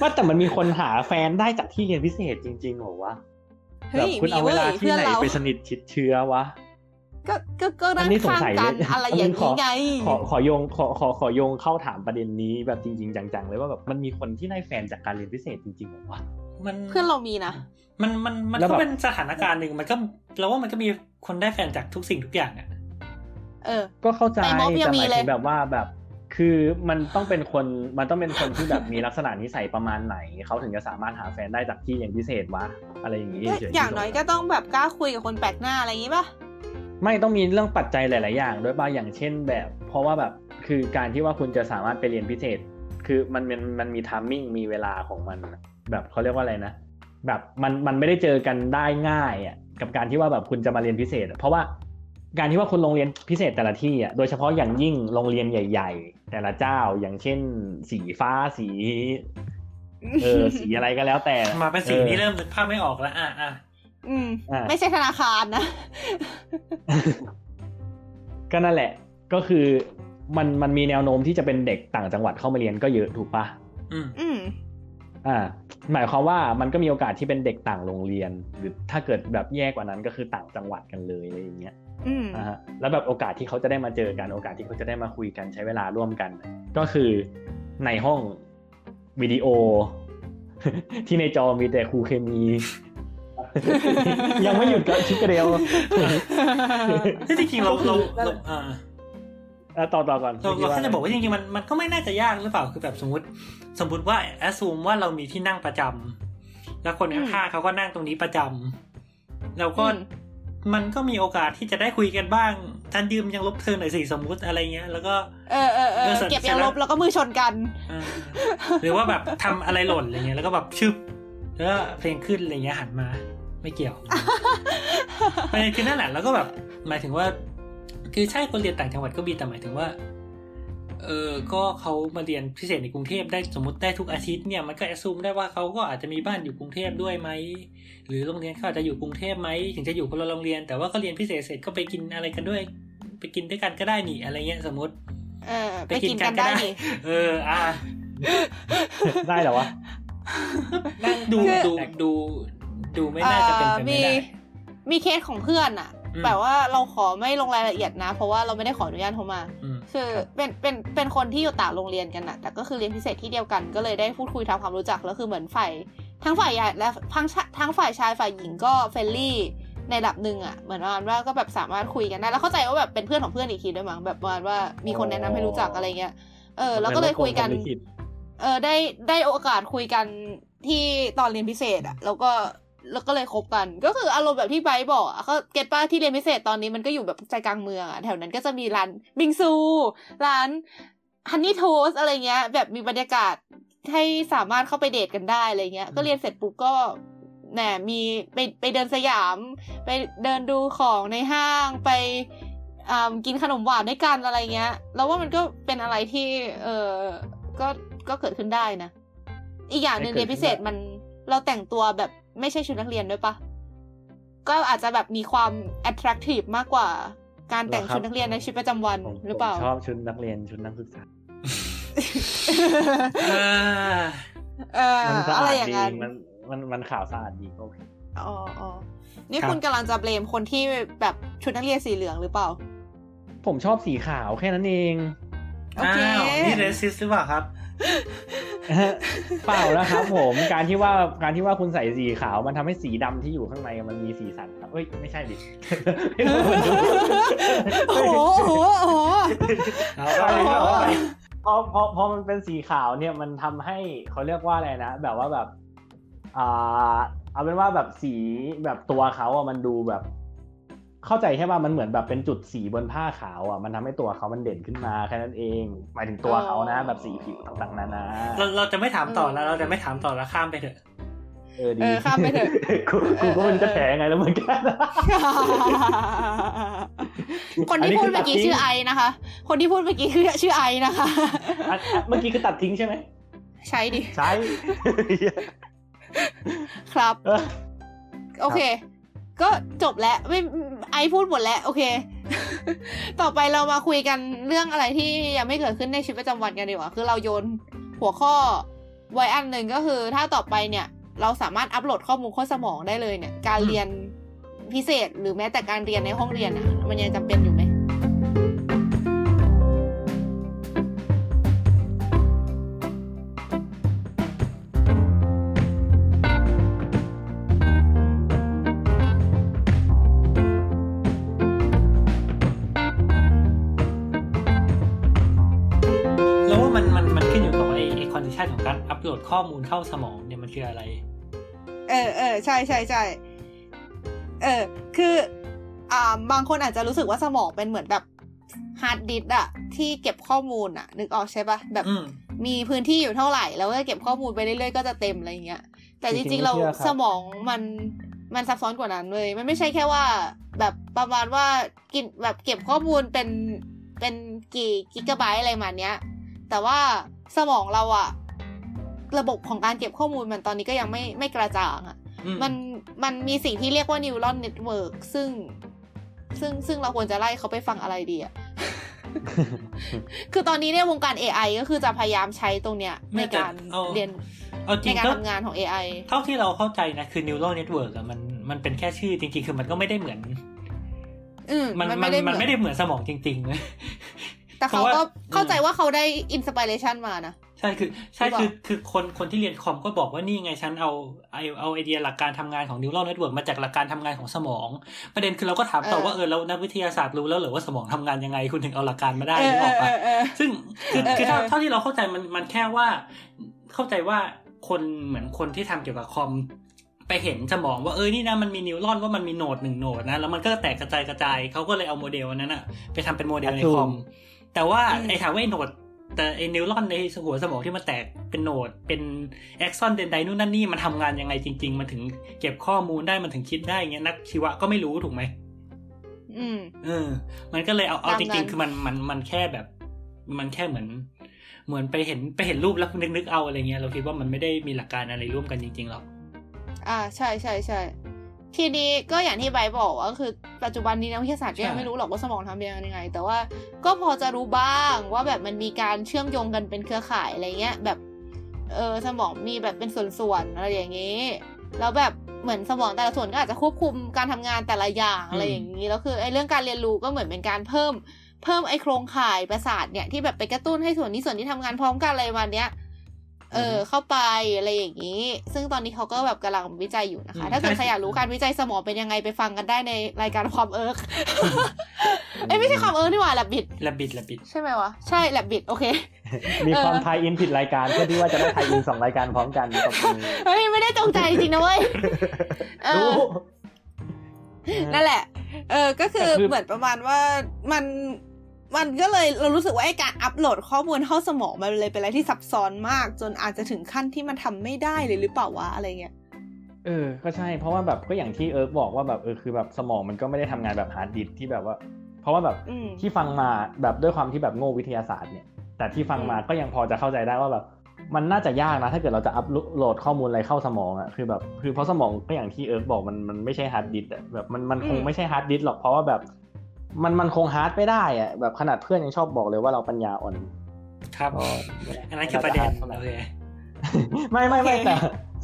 ว่าแต่มันมีคนหาแฟนได้จากที่เรียนพิเศษจริงๆเหรอวะเฮ้แบบยคุณเอาเวลาที่พื่อนไหนเราไปสนิทชิดเชื้อวะ ก็ก็ก็อันั่นงนี้สงข้างสัยกันเลยอะไรอันอนี้ย่างขอนี้ไงขอขอโยงขอขอขอโยงเข้าถามประเด็นนี้แบบจริง ๆ จังๆเลยว่าแบบมันมีคนที่ได้แฟนจากการเรียนพิเศษจริงๆเหรอวะมันเพื่อนเรามีนะมันมันมันแล้วก็แบบเป็นสถานการณ์หนึ่งมันก็เราว่ามันก็มีคนได้แฟนจากทุกสิ่งทุกอย่างอะเออ ก็เข้าใจในม็อบยังแต่หมีมายเลถึยงแบบว่าแบบคือมันต้องเป็นคนมันต้องเป็นคนที่แบบมีลักษณะนิสัยประมาณไหน เขาถึงจะสามารถหาแฟนได้จากที่เรียนพิเศษวะอะไรอย่างนี้ก็เฉยๆอย่างน้อยก็ต้องแบบกล้าคุยกับคนแปลกหน้าอะไรอย่างงี้ปะ ไม่ต้องมีเรื่องปัจจัยหลาย ๆ อย่างด้วยป่ะอย่างเช่นแบบ เพราะว่าแบบคือการที่ว่าคุณจะสามารถไปเรียนพิเศษ คือมันมันมันมีทามมิ่งมีเวลาของมันอะแบบเขาเรียกว่าอะไรนะ แบบมันมันไม่ได้เจอกันได้ง่ายอะกับการที่ว่าแบบคุณจะมาเรียนพิเศษอะเพราะว่าการที่ว่าคุณโรงเรียนพิเศษแต่ละที่อะโดยเฉพาะอย่างยิ่งโรงเรียนใหญ่ ๆ แต่ละเจ้าอย่างเช่น สีฟ้าสีเออสีอะไรก็แล้วแต่มาเป็นสิ่งออที่เริ่มนึกภาพไม่ออกแล้วอะอะ อืมอะไม่ใช่ธนาคารนะ ก็นั่นแหละ ก็คือมันมันมีแนวโน้มที่จะเป็นเด็กต่างจังหวัดเข้ามาเรียนก็เยอะถูกปะอืมอืมอ่า หมายความว่ามันก็มีโอกาสที่เป็นเด็กต่างโรงเรียน หรือถ้าเกิดแบบแย่กว่านั้นก็คือต่างจังหวัดกันเลยอะไรอย่างเงี้ยอืมอ่าฮะแล้วแบบโอกาสที่เขาจะได้มาเจอกันโอกาสที่เขาจะได้มาคุยกันใช้เวลาร่วมกัน ก็คือในห้องวิดีโอ ที่ในจอมีแต่ครูเคมี ยังไม่หยุดกับชิคเกเรลที่จริงๆเราเราเราอ่าอะต่อต่อก่อนเราเราแค่จะบอกว่าจริงๆมันมันก็ไม่น่าจะยากหรือเปล่าคือแบบสมมติ สมมติว่าแอสซูมว่าเรามีที่นั่งประจำแล้วคนข้างๆเขาก็นั่งตรงนี้ประจำแล้วก็อืมมันก็มีโอกาสที่จะได้คุยกันบ้างท่านยืมยังลบเธอหน่อยสิสมมุติอะไรเงี้ย แล้วก็เออเออเออเออเสร็จเก็บเสร็จยาแล้ลวบแล้วก็มือชนกันเออหรือว่าแบบทำอะไรหล่นอะไรเงี้ยแล้วก็แบบชึบแล้วก็เพลงขึ้นอะไรเงี้ยหันมา ไม่เกี่ยวประเด็นคือนั่นแหละแล้วก็แบบ หมายถึงว่า คือใช่คนเรียนต่างจังหวัดก็มีแต่หมายถึงว่า เออก็เขามาเรียนพิเศษในกรุงเทพได้สมมติได้ทุกอาทิตย์เนี่ยมันก็แอสซูมได้ว่าเขาก็อาจจะมีบ้านอยู่กรุงเทพด้วยไหมหรือโรงเรียนเขาอาจจะอยู่กรุงเทพไหมถึงจะอยู่คนละโรงเรียน แต่ว่าก็เรียนพิเศษเสร็จก็ไปกินอะไรกันด้วย ไปกินด้วยกันก็ได้นี่อะไรเงี้ยสมมติเออไปกินกันได้นี่เออ อะได้เหรอวะนั่งดูคือดูดู ดูไม่น่าจะเป็นไปอ่อไม่ได้มีเคสของเพื่อนอะอืมแต่ว่าเราขอไม่ลงรายละเอียดนะ เพราะว่าเราไม่ได้ขออนุญาตเขามาอืมคือเป็นเป็นเป็นคนที่อยู่ต่างโรงเรียนกันอะแต่ก็คือเรียนพิเศษที่เดียวกันก็เลยได้พูดคุยทำความรู้จักแล้วคือเหมือนฝ่ายทั้งฝ่ายใหญ่และทั้งชะทั้งฝ่ายชายฝ่ายหญิงก็ friendly ในระดับหนึ่งอะเหมือนประมาณว่าก็แบบสามารถคุยกันได้แล้วเข้าใจว่าแบบเป็นเพื่อนของเพื่อนอีกทีด้วยมั้งแบบประมาณว่ามีคนแนะนำให้รู้จักอะไรเงี้ยเออแล้วก็เลยคุยกันเหมือนพรถกรมลิขิตเออได้ได้โอกาสคุยกันที่ตอนเรียนพิเศษอะแล้วก็ แล้วก็เลยคบกัน ก็คืออารมณ์แบบที่ไบร์ทบอกอะก็ get ป้ะที่เรียนพิเศษตอนนี้มันก็อยู่แบบใจกลางเมืองอะแถวนั้นก็จะมีร้านบิงซู ร้านฮันนี่โทสอะไรเงี้ย แบบมีบรรยากาศให้สามารถเข้าไปเดทกันได้อะไรเงี้ย ก็เรียนเสร็จปุ๊บก็แหนมีไปไปเดินสยาม ไปเดินดูของในห้างไปอ่ากินขนมหวานด้วยกันอะไรเงี้ย แล้วว่ามันก็เป็นอะไรที่ เออก็ก็เกิดขึ้นได้นะ อีกอย่างหนึ่งให้เรีเกิยดนพิเศษขึ้นได้มันเราแต่งตัวแบบ ไม่ใช่ชุดนักเรียนด้วยปะก็อาจจะแบบมีความ attractive มากกว่าการแต่งชุดนักเรียนในชีวิตประจำวันผมหรือเปล่าผมชอบชุดนักเรียนชุดนักศึกษาเออเออมันสะอะไรอาดอย่างดีนั้นมันมันมันข่าวสะอาดดีก็โอเคอ๋ออ๋อนี่ครับคุณกำลังจะเบลมคนที่แบบชุดนักเรียนสีเหลืองหรือเปล่า ผมชอบสีขาวแค่นั้นเองโอเคอ้าวนี่เรสซิสหรือเปล่าครับ เปล่านะครับผมการที่ว่าการที่ว่าคุณใส่สีขาว มันทำให้สีดำที่อยู่ข้างในมันมีสีสันครับเอ้ยไม่ใช่ดิโอ้โหโอ้โหโอ้โหเอาใช่ไปครับเอาไปพอพอพอมันเป็นสีขาวเนี่ยมันทำให้เขาเรียกว่าอะไรนะแบบว่าแบบอ่าเอาเป็นว่าแบบสีแบบตัวเขาอะมันดูแบบ เข้าใจแค่ว่ามันเหมือนแบบเป็นจุดสีบนผ้าขาวอะมันทำให้ตัวเขามันเด่นขึ้นมาแค่นั้นเอง หมายถึงตัวเขานะ แบบสีผิวต่างๆนานาเราเราจะไม่ถามต่อแล้วเราจะไม่ถามต่อแล้วข้ามไปเถอะเออดีเออข้ามไปเถอะกูกูก็ไมันจะแผลไงแล้วเหมือนกันคนที่พูดเมื่อกี้ชื่อไอนะคะ คนที่พูดเมื่อกี้คือชื่อไอนะคะอะอะเมื่อกี้คือตัดทิ้งใช่ไหมใช่ดิ ใช่ครับเออโอเค ก็จบแล้วไม่ไอพูดหมดแล้ว โอเค ต่อไปเรามาคุยกันเรื่องอะไรที่ยังไม่เกิดขึ้นในชีวิตประจำวันกันดีกว่าคือเราโยนหัวข้อไว้อันหนึ่งก็คือ ถ้าต่อไปเนี่ย เราสามารถอัปโหลดข้อมูลข้อสมองได้เลยเนี่ย การเรียนพิเศษหรือแม้แต่การเรียนในห้องเรียนมันยังจำเป็นอยู่ ข้อมูลเข้าสมองเนี่ยมันคืออะไร เออเออใช่ใช่ใช่เออ คือ อ่า บางคนอาจจะรู้สึกว่าสมองเป็นเหมือนแบบฮาร์ดดิสก์อะที่เก็บข้อมูลอะนึกออกใช่ปะแบบอืมมีพื้นที่อยู่เท่าไหร่ แล้วก็เก็บข้อมูลไปเรื่อยๆก็จะเต็มอะไรอย่างเงี้ย แต่จจริริงงๆๆเราไม่เชื่อครับสมองมันมันซับซ้อนกว่านั้นเลยมันไม่ใช่แค่ว่า แบบประมาณว่ากินแบบเก็บข้อมูลเป็นเป็นกี่กิกะไบต์อะไรมาเนี้ย แต่ว่าสมองเราอะ ระบบของการเก็บข้อมูลมันตอนนี้ก็ยังไม่ไม่กระจ่างอะอืมมันมันมีสิ่งที่เรียกว่า neural network ซึ่ง ซึ่งซึ่งเราควรจะไล่เขาไปฟังอะไรดีอะคือตอนนี้เนี่ยวงการ AI ก็คือจะพยายามใช้ตรงเนี้ยในการเอาเรียนเอาจในริงการก็ทำงานของ AI เท่าที่เราเข้าใจนะคือ neural network อะมันมันเป็นแค่ชื่อจริงๆ คือมันก็ไม่ได้เหมือนอืมมันมันมันไม่ได้เหมือนมันไม่ได้เหมือนสมองจริงๆนะแต่เขาเพราะก็ว่าเข้าใจว่าเขาได้ inspiration มานะ ใช่คือใช่หรือเปล่าคือคือคนคนที่เรียนคอมก็บอกว่านี่ไงฉันเอาเอาเอาไอเดียหลักการทำงานของ neural network มาจากหลักการทำงานของสมอง ประเด็นคือเราก็ถามต่อว่าเออแล้วนักวิทยาศาสตร์รู้แล้วเหรอว่าสมองทำงานยังไงคุณถึงเอาหลักการมาได้เอนึอกออกเอปะอเออซึ่งคือเออคือเท่าเออเท่าที่เราเข้าใจมันมันแค่ว่า เข้าใจว่าคนเหมือนคนที่ทำเกี่ยวกับคอมไปเห็นสมองว่าเออนี่นะมันมี neuron ว่ามันมี node หนึ่ง node นะแล้วมันก็แตกกระจายกระจายเขาก็เลยเอาโมเดลอันนั้นอะไปทำเป็นโมเดลในคอมแต่ว่าอืมไอ้ถามว่าไอ้ node แต่ไอ้ neuron ในหัวสมองที่มันแตกเป็น node เป็น axon dendrite นู่นนั่นนี่มันทำงานยังไงจริง ๆ มันถึงเก็บข้อมูลได้มันถึงคิดได้อย่างเงี้ยนักชีวะก็ไม่รู้ถูกไหมอืมเออ มันก็เลยเอาเอาตามนั้นจริงๆคือมันมันมันแค่แบบ มันแค่เหมือน เหมือนไปเห็นไปเห็นรูปแล้วนึกนึกเอาอะไรเงี้ยเราคิดว่ามันไม่ได้มีหลักการอะไรร่วมกันจริง ๆหรอกอ่าใช่ใช่ใช่ ทีนี้ก็อย่างที่ใบร์ทบอกว่าคือปัจจุบันนี้นักวิทยาศาสตร์ก็ยังใช่ไม่รู้หรอกว่าสมองทำยังไง แต่ว่าก็พอจะรู้บ้างว่าแบบมันมีการเชื่อมโยงกันเป็นเครือข่ายอะไรเงี้ยแบบเออสมองมีแบบเป็นส่วนๆอะไรอย่างนี้ แล้วแบบเหมือนสมองแต่ละส่วนก็อาจจะควบคุมการทำงานแต่ละอย่างอะไรอย่างนี้แล้วคือไอ้เรื่องการเรียนรู้ก็เหมือนเป็นการเพิ่ม เพิ่มไอ้โครงข่ายประสาทเนี่ยที่แบบไปกระตุ้นให้ส่วนนี้ส่วนนี้ทำงานพร้อมกันอะไรประมาณเนี้ย เออ เข้าไปอะไรอย่างนี้ ซึ่งตอนนี้เขาก็แบบกำลังวิจัยอยู่นะคะอืมถ้าเกิดใช่ใครอยากรู้การวิจัยสมองเป็นยังไงไปฟังกันได้ในรายการความเอิร์กเอ้ยไม่ใช่ความเอิร์กนี่หว่าแลบบิดและบิดและบิดใช่ไหมวะ ใช่แลบบิดโอเค มีความเออ tie-in ผิดรายการเพื่อที่ว่าจะได้ tie-in สองรายการพร้อมกันตบมือเฮ้ยไม่ได้จงใจจริงนะเว้ยเออรู้นั่นแหละ เออ ก็คือแต่คือเหมือนประมาณว่ามัน มันก็เลยเรารู้สึกว่าไอ้การอัปโหลดข้อมูลเข้าสมองมันเลยเป็นอะไรที่ซับซ้อนมาก จนอาจจะถึงขั้นที่มันทำไม่ได้เลยหรือเปล่าวะอะไรเงี้ยเออ ก็ใช่ เพราะว่าแบบก็อย่างที่เอิร์กบอกว่าแบบเออคือแบบสมองมันก็ไม่ได้ทำงานแบบฮาร์ดดิสก์ที่แบบว่า เพราะว่าแบบอืมที่ฟังมาแบบด้วยความที่แบบโง่วิทยาศาสตร์เนี่ย แต่ที่ฟังมาอืมก็ยังพอจะเข้าใจได้ว่าแบบ มันน่าจะยากนะ ถ้าเกิดเราจะอัปโหลดข้อมูลอะไรเข้าสมองอะคือแบบคือเพราะสมองก็อย่างที่เอิร์กบอกมันมันไม่ใช่ฮาร์ดดิสก์อะแบบมันมันคงไม่ใช่ฮาร์ดดิสก์หรอกเพราะว่าแบบ มันมันคงฮาร์ดไม่ได้อะแบบขนาดเพื่อนยังชอบบอกเลยว่าเราปัญญาอ่อน ครับก็อันนั้นคือประเด็นไม่าจโอ hard เคไม่ไม่ไม่โอเคแต่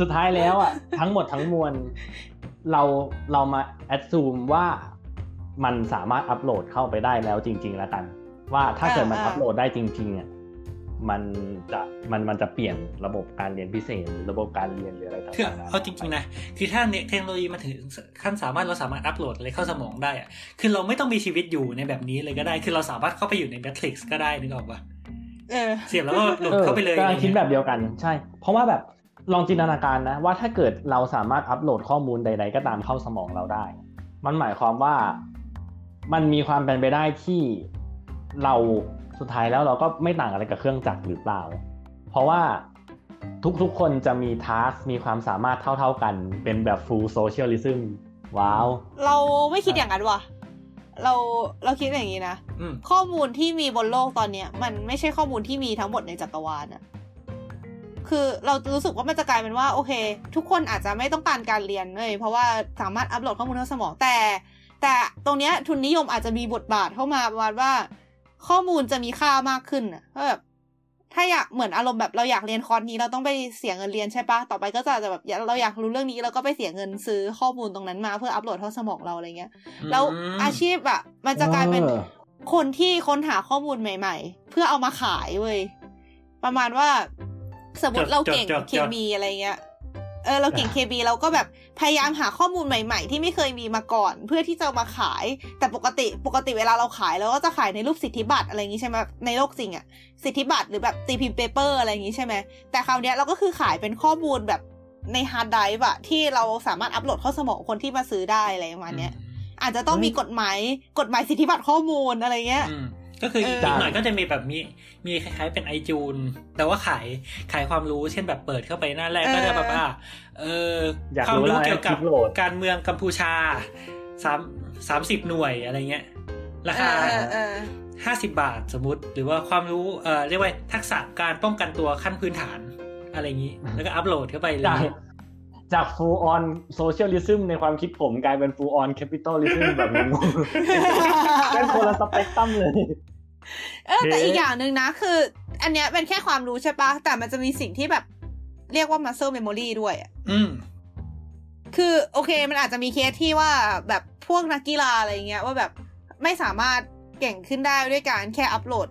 สุดท้ายแล้วอะทั้งหมดทั้งมวลเราเรามาแอดซูมว่ามันสามารถอัปโหลดเข้าไปได้แล้วจริง ๆ แล้วกัน ว่าถ้าเกิดมันอัปโหลดได้จริงๆอะ มันจะมันมันจะเปลี่ยนระบบการเรียนพิเศษหรือระบบการเรียนหรืออะไรต่างคือๆเอาจริงๆนะคือถ้าเทคโนโลยีมาถึงขั้นสามารถเราสามารถอัปโหลดอะไรเข้าสมองได้อะคือเราไม่ต้องมีชีวิตอยู่ในแบบนี้เลยก็ได้ คือเราสามารถเข้าไปอยู่ใน Matrix ก็ได้นึกออกปะเออเสียบแล้วก็โหลดออเข้าไปเลยกำลังอะไรคิดเงี้ยแบบเดียวกันใช่ เพราะว่าแบบลองจินตนาการนะ ว่าถ้าเกิดเราสามารถอัปโหลดข้อมูลใด ๆ ก็ตามเข้าสมองเราได้ มันหมายความว่ามันมีความเป็นไปได้ที่เรา สุดท้ายแล้วเราก็ไม่ต่างอะไรกับเครื่องจักรหรือเปล่า เพราะว่าทุกๆคนจะมีทาสมีความสามารถเท่าๆกัน เป็นแบบ full socialism ว้าว เราไม่คิดอย่างนั้นว่ะ เราเราคิดอย่างนี้นะอืมข้อมูลที่มีบนโลกตอนเนี้ย มันไม่ใช่ข้อมูลที่มีทั้งหมดในจักรวาลอะคือเรารู้สึกว่ามันจะกลายเป็นว่า โอเค ทุกคนอาจจะไม่ต้องการการเรียนเลย เพราะว่าสามารถอัปโหลดข้อมูลเข้าสมองแต่ แต่ตรงเนี้ยทุนนิยมอาจจะมีบทบาทเข้ามาประมาณว่า ข้อมูลจะมีค่ามากขึ้นอะก็แบบถ้าอยากเหมือนอารมณ์แบบเราอยากเรียนคอร์สนี้เราต้องไปเสียเงินเรียนใช่ปะต่อไปก็จะแบบเราอยากรู้เรื่องนี้เราก็ไปเสียเงินซื้อข้อมูลตรงนั้นมาเพื่ออัปโหลดเข้าสมองเราอะไรเงี้ย แล้วอาชีพอะมันจะกลายเป็นเออคนที่ค้นหาข้อมูลใหม่ ๆ เพื่อเอามาขายเว้ยประมาณว่าสมมติจดเราเก่งจดจดเคมีอะไรเงี้ย เออเราเก่งเคมีเราก็แบบพยายามหาข้อมูลใหม่ ๆ ที่ไม่เคยมีมาก่อน เพื่อที่จะเอามาขาย แต่ปกติปกติเวลาเราขายเราก็จะขายในรูปสิทธิบัตรอะไรอย่างงี้ใช่ไหมในโลกจริงอะสิทธิบัตรหรือแบบตีพิมพ์ paper อะไรอย่างงี้ใช่ไหมแต่คราวเนี้ยเราก็คือขายเป็นข้อมูลแบบในฮาร์ดไดรฟ์อะที่เราสามารถอัปโหลดเข้าสมองคนที่มาซื้อได้อะไรประมาณเนี้ยอาจจะต้องมีกฎหมายกฎหมายสิทธิบัตรข้อมูลอะไรเงี้ยอืม ก็คืออีกเอออีกหน่อยก็จะมีแบบมีมีคล้าย ๆ เป็นไอจูนแต่ว่าขายขายความรู้เช่นแบบเปิดเข้าไปหน้าแรกก็จะแบบว่าเอออยากความรู้รู้อะไรเกี่ยวกับคลิปโหลดการเมืองกัมพูชาสามสามสิบหน่วยอะไรเงี้ย ราคาเออเออห้าสิบบาทสมมติ หรือว่าความรู้เอ่อเรียกว่าทักษะการป้องกันตัวขั้นพื้นฐานอะไรอย่างนี้ แล้วก็อัปโหลดเข้าไปเลย จากจาก full on socialism ในความคิดผมกลายเป็น full on capitalism แบบงงๆเป็นคนละสเปกตรัมเลย เออแต่เอ๊ะอีกอย่างหนึ่งนะ คือ อันเนี้ยเป็นแค่ความรู้ใช่ปะแต่มันจะมีสิ่งที่แบบ เรียกว่า muscle memory ด้วยอะอืมคือโอเค มันอาจจะมีเคสที่ว่าแบบพวกนักกีฬาอะไรเงี้ย ว่าแบบไม่สามารถเก่งขึ้นได้ด้วยการแค่อัปโหลด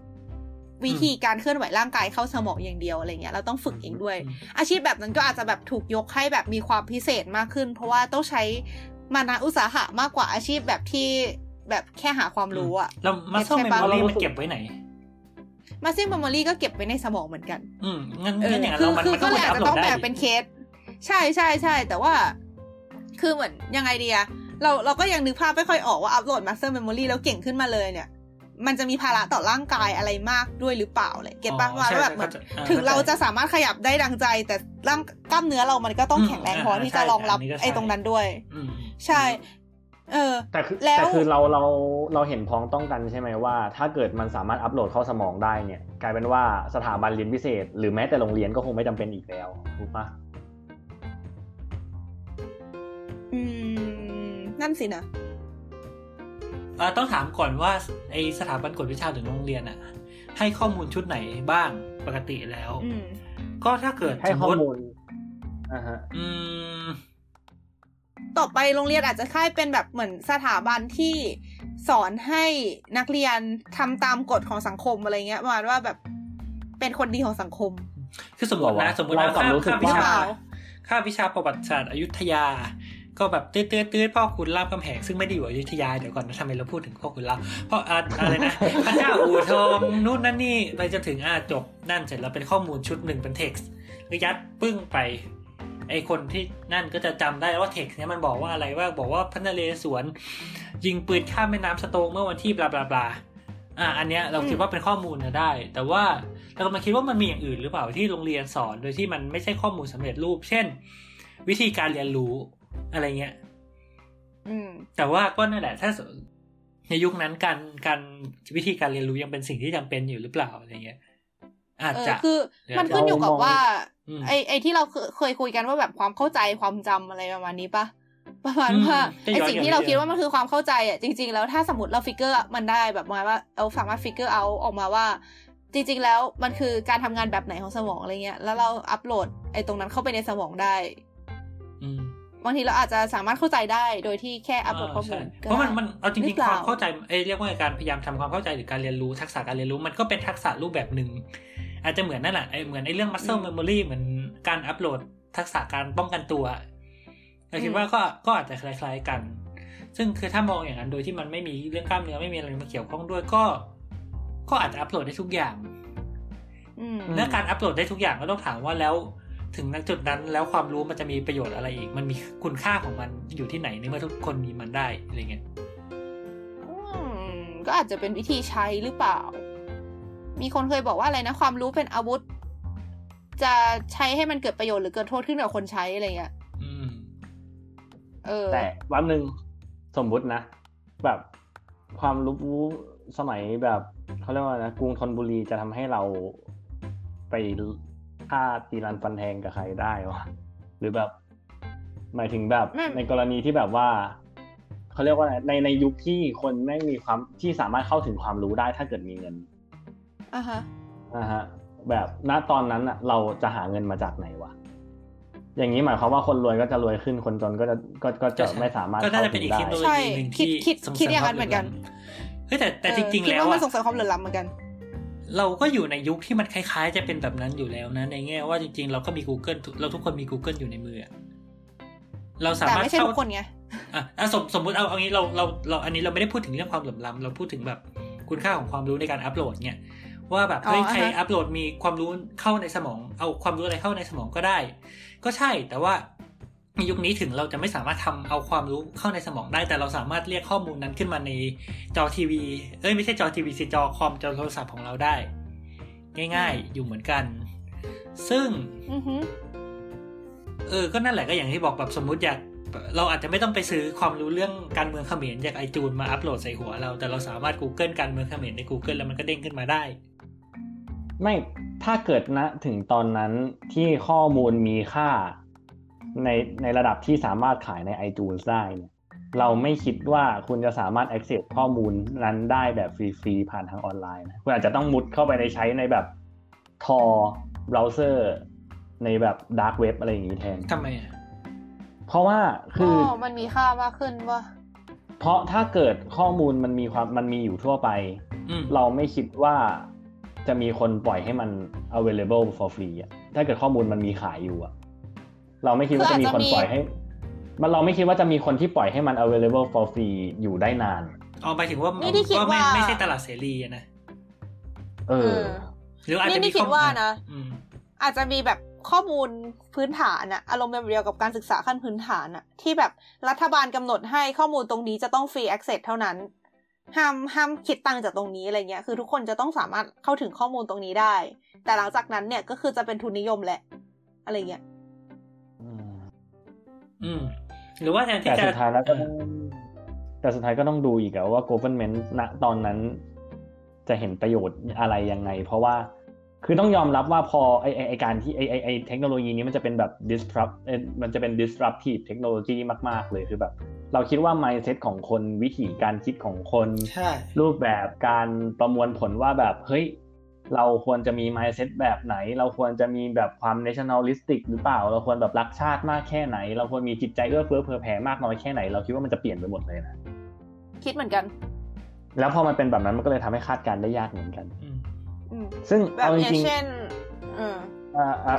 วิธีการเคลื่อนไหวร่างกายเข้าสมองอย่างเดียวอะไรเงี้ยเราต้องฝึกเองด้วย อาชีพแบบนั้นก็อาจจะแบบถูกยกให้แบบมีความพิเศษมากขึ้น เพราะว่าต้องใช้มานะอุตสาหะมากกว่าอาชีพแบบที่ แบบแค่หาความรู้อะแล้วมัสเซ l ใช่เมมปะโมรีมันเก็บไว้ไหนมาซิ่งเมมโมรีก็เก็บไว้ในสมองเหมือนกัน อืมงั้นเอองั้นอย่างนั้นคืเราอมันคือมันก็ก็ควเลรยจะอาอัจพจะโหลต้องดได้แบ่งเป็นเคส ใช่ใช่ใช่แต่ว่า คือเหมือนยังไงดีอะเราเราก็ยังนึกภาพไม่ค่อยออกว่าอัพโหลดมาสเตอร์เมมโมรีแล้วเก่งขึ้นมาเลยเนี่ย มันจะมีภาระต่อร่างกายอะไรมากด้วยหรือเปล่าเลยเก็ตปะอ๋อว่าใช่แบบเหมือนเข้าใจอ่าถึงเราเข้าใจจะสามารถขยับได้ดังใจ แต่ร่างกล้ามเนื้อเรามันก็ต้องอืมแข็งแรงพออ่าที่จะใช่รองรับอันนี้ก็ใช่ไอ้ตรงนั้นด้วยอืมใช่ เออ แต่คือแล้วแต่คือเราเราเราเห็นพ้องต้องกันใช่ไหมว่า ถ้าเกิดมันสามารถอัปโหลดเข้าสมองได้เนี่ย กลายเป็นว่าสถาบันเรียนพิเศษ หรือแม้แต่โรงเรียนก็คงไม่จำเป็นอีกแล้วถูกปะอืม นั่นสินะอ่าต้องถามก่อนว่าไอสถาบันกวดวิชาหรือโรงเรียนอะให้ข้อมูลชุดไหนบ้างปกติแล้วอืมก็ถ้าเกิดให้สมข้อมติมูลอ่าฮะอืม ต่อไปโรงเรียนอาจจะค่ายเป็นแบบเหมือนสถาบันที่สอนให้นักเรียนทำตามกฎของสังคมอะไรเงี้ยประมาณว่าแบบเป็นคนดีของสังคม คือสมมตินะสมมติเรานะกลับค่ารู้สึกค่าวิว่าชาว่าค่าวิชาประวัติศาสตร์อยุธยา ก็แบบตื้อตื้อตื้อพ่อคุณรามคำแหงซึ่งไม่ได้อยู่อยุธยาเดี๋ยวก่อนนะทำไมเราพูดถึงพ่อคุณรามเพราะอะอะไรนะพระเจ้าอู่ทองนู่นนั่นนี่ไปจนถึงอ่าจบนั่นเสร็จแล้วเป็นข้อมูลชุดหนึ่งเป็นเท็กซ์ก็ยัดปึ้งไป ไอคนที่นั่นก็จะจำได้ว่าเท็กซ์เนี้ยมันบอกว่าอะไรว่าบอกว่าพระนเรศวรยิงปืนข้ามแม่น้ำสโตงเมื่อวันที่บลาบลาบลาอะอันเนี้ยเราคิดว่าเป็นข้อมูลนะได้ แต่ว่าเรากำลังคิดว่ามันมีอย่างอื่นหรือเปล่าที่โรงเรียนสอนโดยที่มันไม่ใช่ข้อมูลสำเร็จรูป เช่น วิธีการเรียนรู้อะไรเงี้ยอืมแต่ว่าก็นั่นแหละถ้าในยุคนั้นการการวิธีการเรียนรู้ยังเป็นสิ่งที่จำเป็นอยู่หรือเปล่าอะไรเงี้ยอาจจะคือมันขึ้นอยู่กับว่า ไอไอที่เราเคยเคยคุยกันว่าแบบความเข้าใจความจำอะไรประมาณนี้ปะประมาณอืมว่าจะไอย้อนสิ่งกลับที่เราไปคิดว่ามันคือความเข้าใจอะจริง ๆ แล้วถ้าสมมติเราฟิกเกอร์มันได้แบบมาว่าเราสามารถฟิกเกอร์เอาออกมาว่า จริง ๆ แล้วมันคือการทำงานแบบไหนของสมองอะไรเงี้ยแล้วเราอัปโหลดไอตรงนั้นเข้าไปในสมองได้อืมบางทีเราอาจจะสามารถเข้าใจได้โดยที่แค่อัปโหลดข้อมูลใช่ก็เพราะมันได้มันเอาจหรืริงอเปๆคล่าวามเข้าใจเอ้ยเรียกว่าการพยายามทำความเข้าใจหรือการเรียนรู้ทักษะการเรียนรู้มันก็เป็นทักษะรูปแบบหนึ่ง อาจจะเหมือนนั่นแหละไอ้เหมือนไอ้เรื่อง muscle memory เหมือนการอัปโหลดทักษะการป้องกันตัวเราคิดว่าก็ก็อาจจะคล้าย ๆกัน ซึ่งคือถ้ามองอย่างนั้นโดยที่มันไม่มีเรื่องกล้ามเนื้อไม่มีอะไรมาเกี่ยวข้องด้วยก็ ก็อาจจะอัปโหลดได้ทุกอย่างอืมและการอัปโหลดได้ทุกอย่างก็ต้องถามว่าแล้วถึงณจุดนั้นแล้วความรู้มันจะมีประโยชน์อะไรอีก มันมีคุณค่าของมันอยู่ที่ไหนในเมื่อทุกคนมีมันได้อะไรเงี้ยอืมก็อาจจะเป็นวิธีใช้หรือเปล่า มีคนเคยบอกว่าอะไรนะความรู้เป็นอาวุธ จะใช้ให้มันเกิดประโยชน์หรือเกิดโทษขึ้นกับคนใช้อะไรเงี้ยอืมเออ แต่วันหนึ่งสมมุตินะ แบบความรู้สมัยแบบเขาเรียกว่านะกรุงธนบุรีจะทำให้เราไปฆ่าตีรันฟันแทงกับใครได้วะหรือแบบ หมายถึงแบบไม่ในกรณีที่แบบว่าเขาเรียกว่าอะไรในในยุคที่คนไม่มีความที่สามารถเข้าถึงความรู้ได้ถ้าเกิดมีเงิน อะฮะนะฮะแบบณตอนนั้นอะ เราจะหาเงินมาจากไหนวะอย่างนี้หมายความว่าคนรวยก็จะรวยขึ้นคนจนก็จะก็ก็จะไม่สามารถก็น่าเข้าจะเป็ถึนงอีกได้เทคโนโลใช่ยีหนึ่งคิดที่คิดส่งคิดเสริมอย่างนั้นควเหมือนกันเฮ้ยแต่แต่เออจริงๆคิดแล้วว่ามันอะส่งเสริมความเหลื่อมล้ำเหมือนกัน เราก็อยู่ในยุคที่มันคล้าย ๆ จะเป็นแบบนั้นอยู่แล้วนะในแง่ว่าจริง ๆ เราก็มี Google ทุกเราทุกคนมี Google อยู่ในมืออะเราสาแต่มารถไม่ใช่เข้าทุกคนไงอะอะสมสมมติเอาเอางี้เราเราเราอันนี้เราไม่ได้พูดถึงเรื่องความเหลื่อมล้ำเราพูดถึงแบบคุณค่าของความรู้ในการอัปโหลดเนี่ย ว่าแบบอ๋อเฮ้ยใครอ่าฮะอัปโหลดมีความรู้เข้าในสมอง เอาความรู้อะไรเข้าในสมองก็ได้ ก็ใช่แต่ว่าในยุคนี้ถึงเราจะไม่สามารถทำเอาความรู้เข้าในสมองได้ แต่เราสามารถเรียกข้อมูลนั้นขึ้นมาในจอทีวีเอ้ยไม่ใช่จอทีวีสิจอคอมจอโทรศัพท์ของเราได้ ง่าย ๆ อยู่เหมือนกัน ซึ่งอือฮึเออ ก็นั่นแหละก็อย่างที่บอกแบบสมมุติอยากเราอาจจะไม่ต้องไปซื้อความรู้เรื่องการเมืองเขมรจากไอจูนมาอัปโหลดใส่หัวเรา แต่เราสามารถ Google การเมืองเขมรใน Google แล้วมันก็เด้งขึ้นมาได้ ไม่ถ้าเกิดนะถึงตอนนั้นที่ข้อมูลมีค่า ในในระดับที่สามารถขายใน iTunes ได้เนี่ยเราไม่คิดว่าคุณจะสามารถ access ข้อมูลนั้นได้แบบฟรีๆ ผ่านทางออนไลน์นะคุณอาจจะต้องมุดเข้าไปในใช้ในแบบ Tor browser ในแบบ dark web อะไรอย่างนี้แทนทำไมอะเพราะว่าคืออ๋อมันมีค่ามากขึ้นว่าเพราะถ้าเกิดข้อมูลมันมีความมันมีอยู่ทั่วไปอืมเราไม่คิดว่า จะมีคนปล่อยให้มัน available for free อะถ้าเกิดข้อมูลมันมีขายอยู่อะเราไม่คิดว่าจะมีคนปล่อยให้ มันเราไม่คิดว่าจะมีคนที่ปล่อยให้มัน available for free อยู่ได้นานเอาไปถึงว่านี่ที่คิดว่าไม่ว่าไม่ใช่ตลาดเสรีอะนะเอเอออ หรืออาจจะนี่มีนี่คิดว่านะอืมอาจจะมีแบบข้อมูลพื้นฐานอะอารมณ์แบบเดียวกับการศึกษาขั้นพื้นฐานอะที่แบบรัฐบาลกำหนดให้ข้อมูลตรงนี้จะต้องฟรี access เท่านั้น ห้ามห้ามคิดตังค์จากตรงนี้อะไรเงี้ย คือทุกคนจะต้องสามารถเข้าถึงข้อมูลตรงนี้ได้ แต่หลังจากนั้นเนี่ยก็คือจะเป็นทุนนิยมแหละ อะไรเงี้ยอืม หรือว่าแทนที่แต่จะสุดท้ายแล้วก็ต้องแต่สุดท้ายก็ต้องดูอีกอะว่า government ณตอนนั้น จะเห็นประโยชน์อะไรยังไง เพราะว่าคือต้องยอมรับว่าพอไอไอไอการที่ไอไอไอเทคโนโลยีนี้มันจะเป็นแบบ disrupt เอ่อมันจะเป็น disruptive เทคโนโลยีมาก ๆ เลยคือแบบ เราคิดว่า mindset ของคนวิธีการคิดของคนใช่รูปแบบการประมวลผลว่าแบบเฮ้ยเราควรจะมี mindset แบบไหน เราควรจะมีแบบความ nationalistic หรือเปล่า เราควรแบบรักชาติมากแค่ไหน เราควรมีจิตใจเอื้อเฟื้อเผื่อแผ่มากน้อยแค่ไหน เราคิดว่ามันจะเปลี่ยนไปหมดเลยนะ คิดเหมือนกัน แล้วพอมันเป็นแบบนั้นมันก็เลยทำให้คาดการณ์ได้ยากเหมือนกันอืมอืมซึ่งแบบเอาจอย่างริงเช่นเออๆอ่าอ่า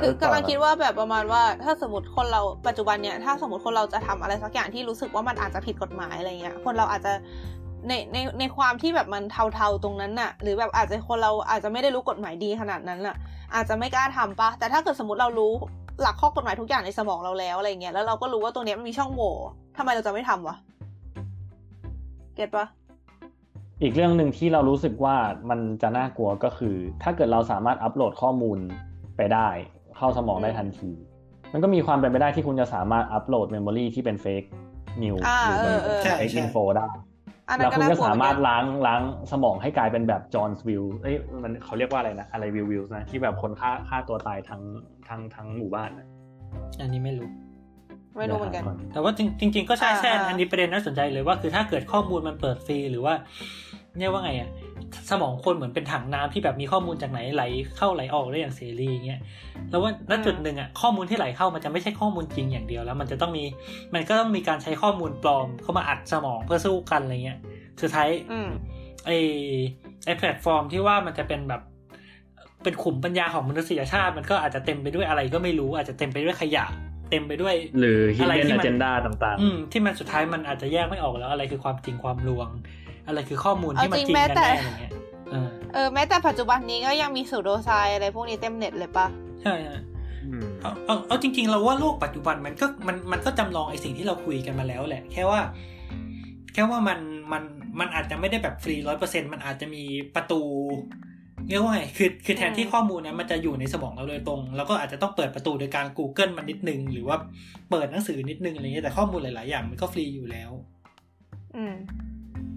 คือเต่กำลังนะคิดว่าแบบประมาณว่าถ้าสมมติคนเราปัจจุบันเนี่ยถ้าสมมติคนเราจะทำอะไรสักอย่างที่รู้สึกว่ามันอาจจะผิดกฎหมายอะไรเงี้ยคนเราอาจจะในในในความที่แบบมันเทาๆตรงนั้นน่ะ หรือแบบอาจจะคนเราอาจจะไม่ได้รู้กฎหมายดีขนาดนั้นน่ะ อาจจะไม่กล้าทำปะแต่ถ้าเกิดสมมติเรารู้หลักข้อกฎหมายทุกอย่างในสมองเราแล้วอะไรเงี้ยแล้วเราก็รู้ว่าตรงเนี้ยมันมีช่องโหว่ทำไมเราจะไม่ทำวะ get ปะอีกเรื่องหนึ่งที่เรารู้สึกว่ามันจะน่ากลัวก็คือ ถ้าเกิดเราสามารถอัปโหลดข้อมูล ไปได้ เข้าสมองได้ทันที มันก็มีความเป็นไปได้ที่คุณจะสามารถอัปโหลด memory ที่เป็น fakeนิวอ่าหรือเออเออใช่เฟกอินโฟได้อันนั้แล้นวก็คุณน่าก็กลัวสามารถเหมือนกันล้างล้างสมองให้กลายเป็นแบบจอห์นสวิลเอ้ยมันเขาเรียกว่าอะไรนะ อะไรวิววิลนะ ที่แบบคนฆ่าฆ่าตัวตายทั้งทั้งทั้งหมู่บ้านนะอันนี้ไม่รู้ ไม่รู้เหมือนกัน แต่ว่าจริงจริงๆก็ใช่อ่าใช่อ่าอันนี้ประเด็นน่าสนใจเลยว่าคือถ้าเกิดข้อมูลมันเปิดฟรีหรือว่าเรียกว่าไงอะ สมองคนเหมือนเป็นถังน้ำที่แบบมีข้อมูลจากไหนไหลเข้าไหลออกได้อย่างเสรีอย่างเงี้ยแล้วว่าณจุดหนึ่งอะข้อมูลที่ไหลเข้ามันจะไม่ใช่ข้อมูลจริงอย่างเดียวแล้ว มันจะต้องมีมันก็ต้องมีการใช้ข้อมูลปลอมเข้ามาอัดสมองเพื่อสู้กันอะไรเงี้ยสุดท้ายอืมไอไอแพลตฟอร์มที่ว่ามันจะเป็นแบบเป็นขุมปัญญาของมนุษยชาติ มันก็อาจจะเต็มไปด้วยอะไรก็ไม่รู้อาจจะเต็มไปด้วยขยะเต็มไปด้วย หรืออะไร hidden ที่มัน agenda ต่างอืมที่มันสุดท้ายมันอาจจะแยกไม่ออกแล้วอะไรคือความจริงความลวง อะไรคือข้อมูลที่มันเอาจริงจริงแม้กันแต่แน่อะไรเงี้ยเออเออแม้แต่ปัจจุบันนี้ก็ยังมี pseudo-sci อะไรพวกนี้เต็มเน็ตเลยปะใช่ฮะๆอืมเอาเอาเอาจริง ๆ เราว่าโลกปัจจุบันมันก็มันมันก็จำลองไอสิ่งที่เราคุยกันมาแล้วแหละ แค่ว่า แค่ว่ามันมันมันอาจจะไม่ได้แบบฟรีร้อยเปอร์เซ็นมันอาจจะมีประตูเรียกว่าไงคือคือแทนที่ข้อมูลนั้นมันจะอยู่ในสมองเราโดยตรง แล้วก็อาจจะต้องเปิดประตูโดยการ Google มันนิดนึง หรือว่าเปิดหนังสือนิดนึงอะไรเงี้ยแต่ข้อมูลหลาย ๆ อย่างมันก็ฟรีอยู่แล้ว อืม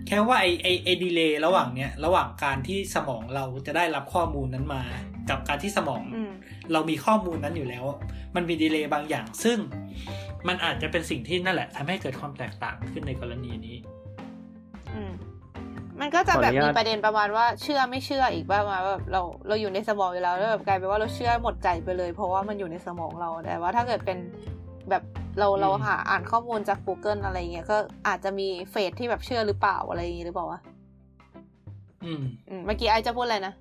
แค่ว่าไอไอไอ delay ระหว่างเนี้ยระหว่างการที่สมองเราจะได้รับข้อมูลนั้นมา กับการที่สมองอืมเรามีข้อมูลนั้นอยู่แล้ว มันมีดีเลย์บางอย่าง ซึ่งมันอาจจะเป็นสิ่งที่นั่นแหละทำให้เกิดความแตกต่างขึ้นในกรณีนี้อืมมันก็จะแบบขออนุญาตมีประเด็นประมาณว่าเชื่อไม่เชื่ออีกว่ามาแบบเราเราอยู่ในสมองอยู่แล้วแล้วแบบกลายเป็นว่าเราเชื่อหมดใจไปเลย เพราะว่ามันอยู่ในสมองเราแต่ว่าถ้าเกิดเป็น แบบเราเราหาอ่านข้อมูลจาก Google อะไรเงี้ยก็อาจจะมีเฟสที่แบบเชื่อหรือเปล่าอะไรอย่างงี้หรือเปล่าวะอืมอืมเมื่อกี้ไอจะพูดอะไรนะ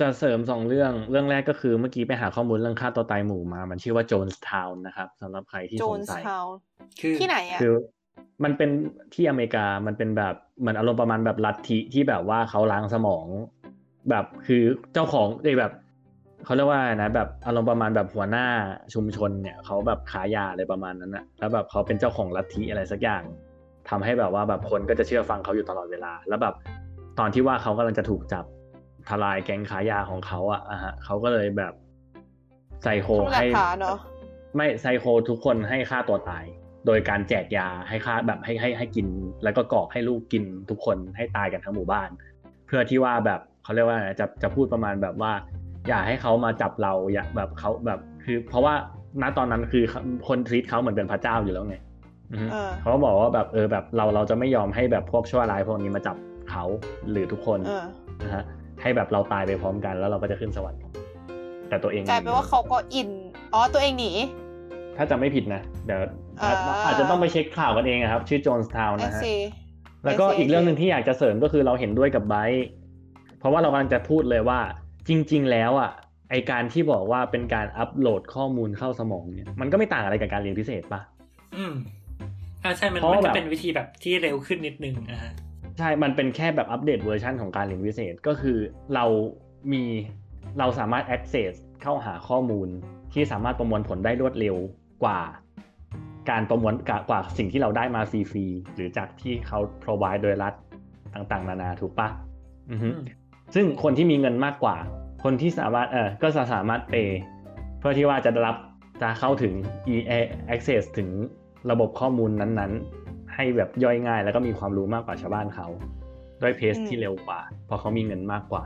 จะเสริมสองเรื่องเรื่องแรกก็คือเมื่อกี้ไปหาข้อมูลเรื่องฆ่าตัวตายหมู่มา มันชื่อว่าโจนส์ทาวน์นะครับสำหรับใครที่โจสนงส์สัยทาวน์คือที่ไหนอะคือมันเป็นที่อเมริกามันเป็นแบบเหมือนอารมณ์ประมาณแบบลัทธิที่แบบว่าเขาล้างสมอง แบบคือเจ้าของเอยแบบ เขาเรียกว่านะแบบอารมณ์ประมาณแบบหัวหน้าชุมชนเนี่ยเขาแบบขายยาอะไรประมาณนั้นนะแล้วแบบเขาเป็นเจ้าของลัทธิอะไรสักอย่างทำให้แบบว่าแบบคนก็จะเชื่อฟังเขาอยู่ตลอดเวลา แล้วแบบตอนที่ว่าเขากำลังจะถูกจับทลายแก๊งขายยาของเขาอะอะฮะเขาก็เลยแบบไซโคต้องหลัให้กฐานเนาะไม่ไซโคทุกคนให้ฆ่าตัวตาย โดยการแจกยาให้ฆ่าแบบให้ให้ให้กิน แล้วก็กรอกให้ลูกกินทุกคนให้ตายกันทั้งหมู่บ้าน เพื่อที่ว่าแบบเขาเรียกว่าไงจะจะพูดประมาณแบบว่า อย่าให้เขามาจับเราอย่าแบบเขาแบบคือ เพราะว่าณตอนนั้นคือคนทรีตเขาเหมือนเป็นพระเจ้าอยู่แล้วไงอือฮึเออเขาก็บอกว่าแบบเออแบบเราเราจะไม่ยอมให้แบบพวกชั่วร้ายพวกนี้มาจับเขาหรือทุกคนเออนะฮะให้แบบเราตายไปพร้อมกันแล้วเราก็จะขึ้นสวรรค์แต่ตัวเองกลายเป็นว่าเขาก็อินอ๋อตัวเองหนีถ้าจะไม่ผิดนะเดี๋ยวอ่าอาจจะต้องไปเช็คข่าวกันเองอะครับ ชื่อโจนส์ทาวน์ไอนะฮะซีแล้วก็ I see อีกเรื่องหนึ่งที่อยากจะเสริมก็คือเราเห็นด้วยกับไบร์ทเพราะว่าเรากำลังจะพูดเลยว่า จริง ๆ แล้วอะไอการที่บอกว่าเป็นการอัปโหลดข้อมูลเข้าสมองเนี่ยมันก็ไม่ต่างอะไรกับการเรียนพิเศษปะอืมอ่าใช่มันเพราะมันแบจะเป็นวิธีแบบที่เร็วขึ้นนิดนึงอ่าฮะใช่ มันเป็นแค่แบบ update version ของการเรียนพิเศษก็คือเรามีเราสามารถ access เข้าหาข้อมูลที่สามารถประมวลผลได้รวดเร็วกว่า การประมวลกว่ากว่าสิ่งที่เราได้มาฟรีๆหรือจากที่เขา provide โดยรัฐต่างๆ นานาถูกปะอือฮึซึ่งคนที่มีเงินมากกว่า คนที่สามารถเออก็จะสามารถเปย์เพื่อที่ว่าจะได้รับจะเข้าถึง e access ถึงระบบข้อมูลนั้นๆ ให้แบบย่อยง่าย แล้วก็มีความรู้มากกว่าชาวบ้านเขา ด้วยเพสอืมที่เร็วกว่า เพราะเขามีเงินมากกว่า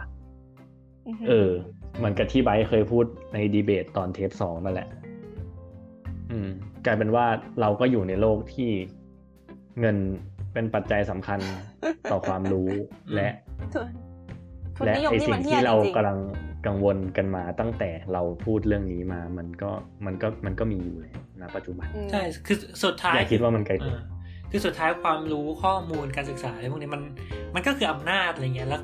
อือฮึเออ เหมือนกับที่ไบร์ทเคยพูดในดีเบตตอนเทปสองนั่นแหละ อืม กลายเป็นว่าเราก็อยู่ในโลกที่เงินเป็นปัจจัยสำคัญต่อความรู้และทุนทุน และนิยมไอนี่สิ่มังนเที่ยที่จเราริงกำลังกังวลกันมาตั้งแต่เราพูดเรื่องนี้มา มันก็มันก็มันก็มีอยู่แล้วณปัจจุบันๆอืมใช่คือสุดท้ายอย่าคิดว่ามันไกลเอตัวอคือสุดท้ายความรู้ข้อมูลการศึกษาอะไรพวกนี้มันมันก็คืออำนาจอะไรเงี้ยแล้ว